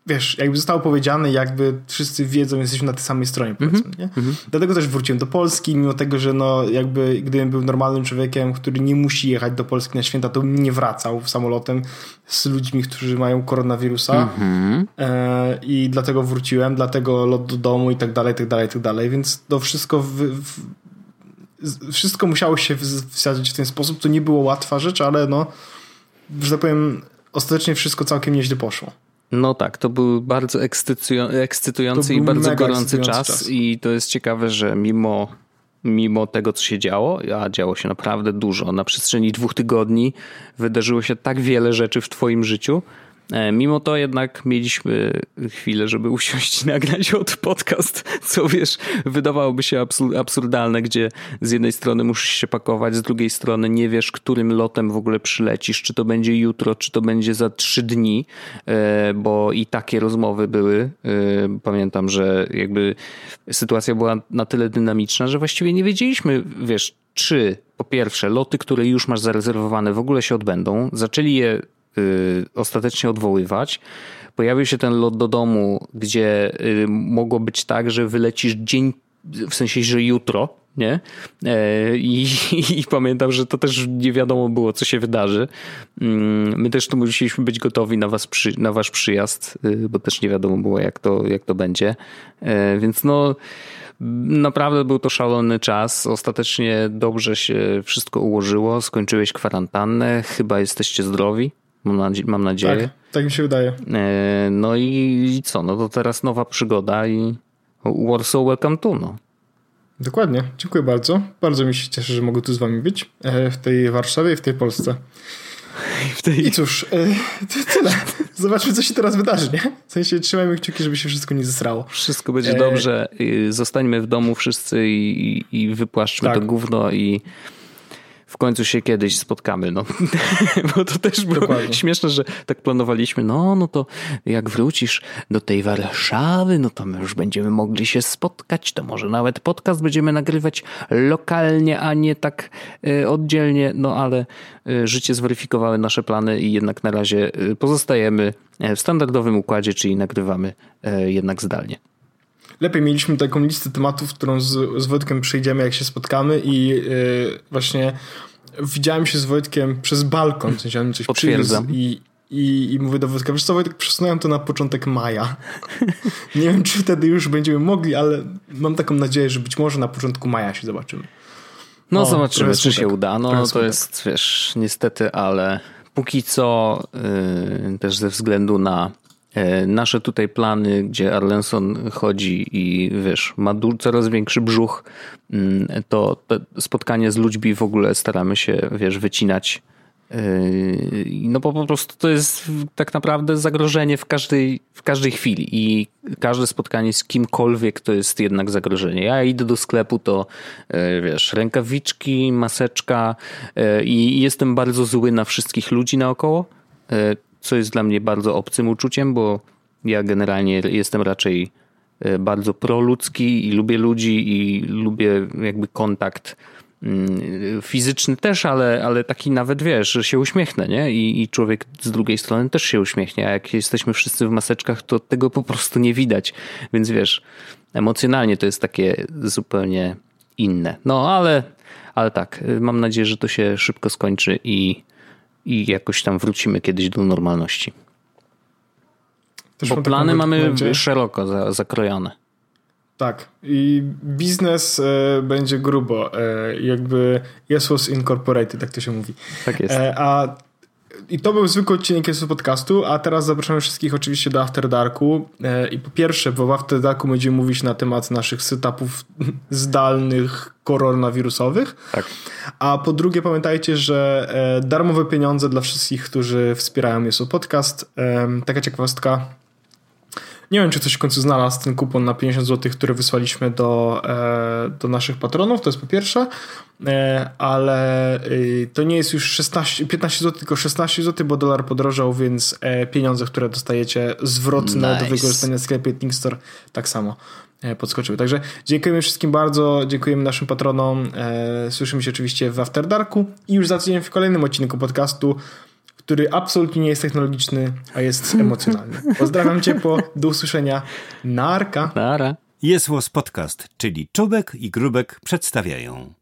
wiesz, jakby zostało powiedziane, jakby wszyscy wiedzą, jesteśmy na tej samej stronie, powiedzmy, mm -hmm. nie? -hmm. Dlatego też wróciłem do Polski, mimo tego, że no jakby gdybym był normalnym człowiekiem, który nie musi jechać do Polski na święta, to bym nie wracał samolotem z ludźmi, którzy mają koronawirusa mm -hmm. e, i dlatego wróciłem, dlatego lot do domu i tak dalej, i tak dalej, i tak dalej, więc to wszystko w, w, wszystko musiało się wsadzić w ten sposób, to nie było łatwa rzecz, ale no, że tak powiem, ostatecznie wszystko całkiem nieźle poszło. No tak, to był bardzo ekscytujący i bardzo gorący czas, czas, i to jest ciekawe, że mimo, mimo tego, co się działo, a działo się naprawdę dużo, na przestrzeni dwóch tygodni wydarzyło się tak wiele rzeczy w twoim życiu, mimo to jednak mieliśmy chwilę, żeby usiąść i nagrać od podcast, co wiesz, wydawałoby się absurdalne, gdzie z jednej strony musisz się pakować, z drugiej strony nie wiesz, którym lotem w ogóle przylecisz, czy to będzie jutro, czy to będzie za trzy dni, e, bo i takie rozmowy były. E, pamiętam, że jakby sytuacja była na tyle dynamiczna, że właściwie nie wiedzieliśmy, wiesz, czy po pierwsze loty, które już masz zarezerwowane w ogóle się odbędą. Zaczęli je ostatecznie odwoływać. Pojawił się ten lot do domu, gdzie y, mogło być tak, że wylecisz dzień, w sensie, że jutro, nie? E, I, i, pamiętam, że to też nie wiadomo było, co się wydarzy. Mm, my też tu musieliśmy być gotowi na, was na wasz przyjazd, y, bo też nie wiadomo było, jak to, jak to będzie. E, więc no, naprawdę był to szalony czas. Ostatecznie dobrze się wszystko ułożyło. Skończyłeś kwarantannę, chyba jesteście zdrowi. Mam, nadzie mam nadzieję. Tak, tak mi się wydaje. E, no i, i, co? No to teraz nowa przygoda i Warsaw Welcome to. No. Dokładnie. Dziękuję bardzo. Bardzo mi się cieszę, że mogę tu z wami być e, w tej Warszawie i w tej Polsce. I, tej... I cóż, e, tyle. Zobaczmy, co się teraz wydarzy, nie? W sensie trzymajmy kciuki, żeby się wszystko nie zesrało. Wszystko będzie e... dobrze. Zostańmy w domu wszyscy i, i wypłaszczmy tak. to gówno i w końcu się kiedyś spotkamy, no. Bo to też było Dokładnie. śmieszne, że tak planowaliśmy, no, no to jak wrócisz do tej Warszawy, no to my już będziemy mogli się spotkać, to może nawet podcast będziemy nagrywać lokalnie, a nie tak y, oddzielnie, no ale y, życie zweryfikowały nasze plany i jednak na razie y, pozostajemy w standardowym układzie, czyli nagrywamy jednak zdalnie. Lepiej mieliśmy taką listę tematów, którą z, z Wojtkiem przejdziemy, jak się spotkamy i yy, właśnie widziałem się z Wojtkiem przez balkon, w sensie on coś Potwierdzam. i, i, I mówię do Wojtka, wiesz co Wojtek, przesunąłem to na początek maja. nie wiem, czy wtedy już będziemy mogli, ale mam taką nadzieję, że być może na początku maja się zobaczymy. No o, zobaczymy, czy się uda. No to jest, wiesz, niestety, ale póki co yy, też ze względu na nasze tutaj plany, gdzie Arlenson chodzi i wiesz, ma coraz większy brzuch, yy, to spotkanie z ludźmi w ogóle staramy się, wiesz, wycinać Yy, no bo po prostu to jest tak naprawdę zagrożenie w każdej, w każdej chwili i każde spotkanie z kimkolwiek to jest jednak zagrożenie. Ja idę do sklepu, to yy, wiesz, rękawiczki, maseczka i jestem bardzo zły na wszystkich ludzi naokoło, co jest dla mnie bardzo obcym uczuciem, bo ja generalnie jestem raczej bardzo proludzki i lubię ludzi i lubię jakby kontakt Mm, fizyczny też, ale, ale taki nawet wiesz, że się uśmiechnę, nie? I, I człowiek z drugiej strony też się uśmiechnie, a jak jesteśmy wszyscy w maseczkach, to tego po prostu nie widać. Więc wiesz, emocjonalnie to jest takie zupełnie inne. No ale, ale tak, mam nadzieję, że to się szybko skończy i, i jakoś tam wrócimy kiedyś do normalności. Też Bo plany mamy szeroko zakrojone. Tak. I biznes e, będzie grubo. E, jakby Yes was incorporated, tak to się mówi. Tak jest. E, a i to był zwykły odcinek jest podcastu, a teraz zapraszamy wszystkich oczywiście do After Darku. E, I po pierwsze, bo w After Darku będziemy mówić na temat naszych setupów zdalnych koronawirusowych. Tak. A po drugie, pamiętajcie, że e, darmowe pieniądze dla wszystkich, którzy wspierają Jest Podcast. E, taka ciekawostka nie wiem, czy ktoś w końcu znalazł ten kupon na 50 zł, który wysłaliśmy do, e, do naszych patronów, to jest po pierwsze, e, ale y, to nie jest już 16, 15 zł, tylko 16 zł, bo dolar podrożał, więc e, pieniądze, które dostajecie zwrotne nice. do wykorzystania w sklepie Think Store tak samo podskoczyły. Także dziękujemy wszystkim bardzo, dziękujemy naszym patronom. Słyszymy się oczywiście w After Darku i już za tydzień w kolejnym odcinku podcastu który absolutnie nie jest technologiczny, a jest emocjonalny. Pozdrawiam ciepło, do usłyszenia. Narka. Nara. Jest Podcast, czyli Czubek i Grubek przedstawiają.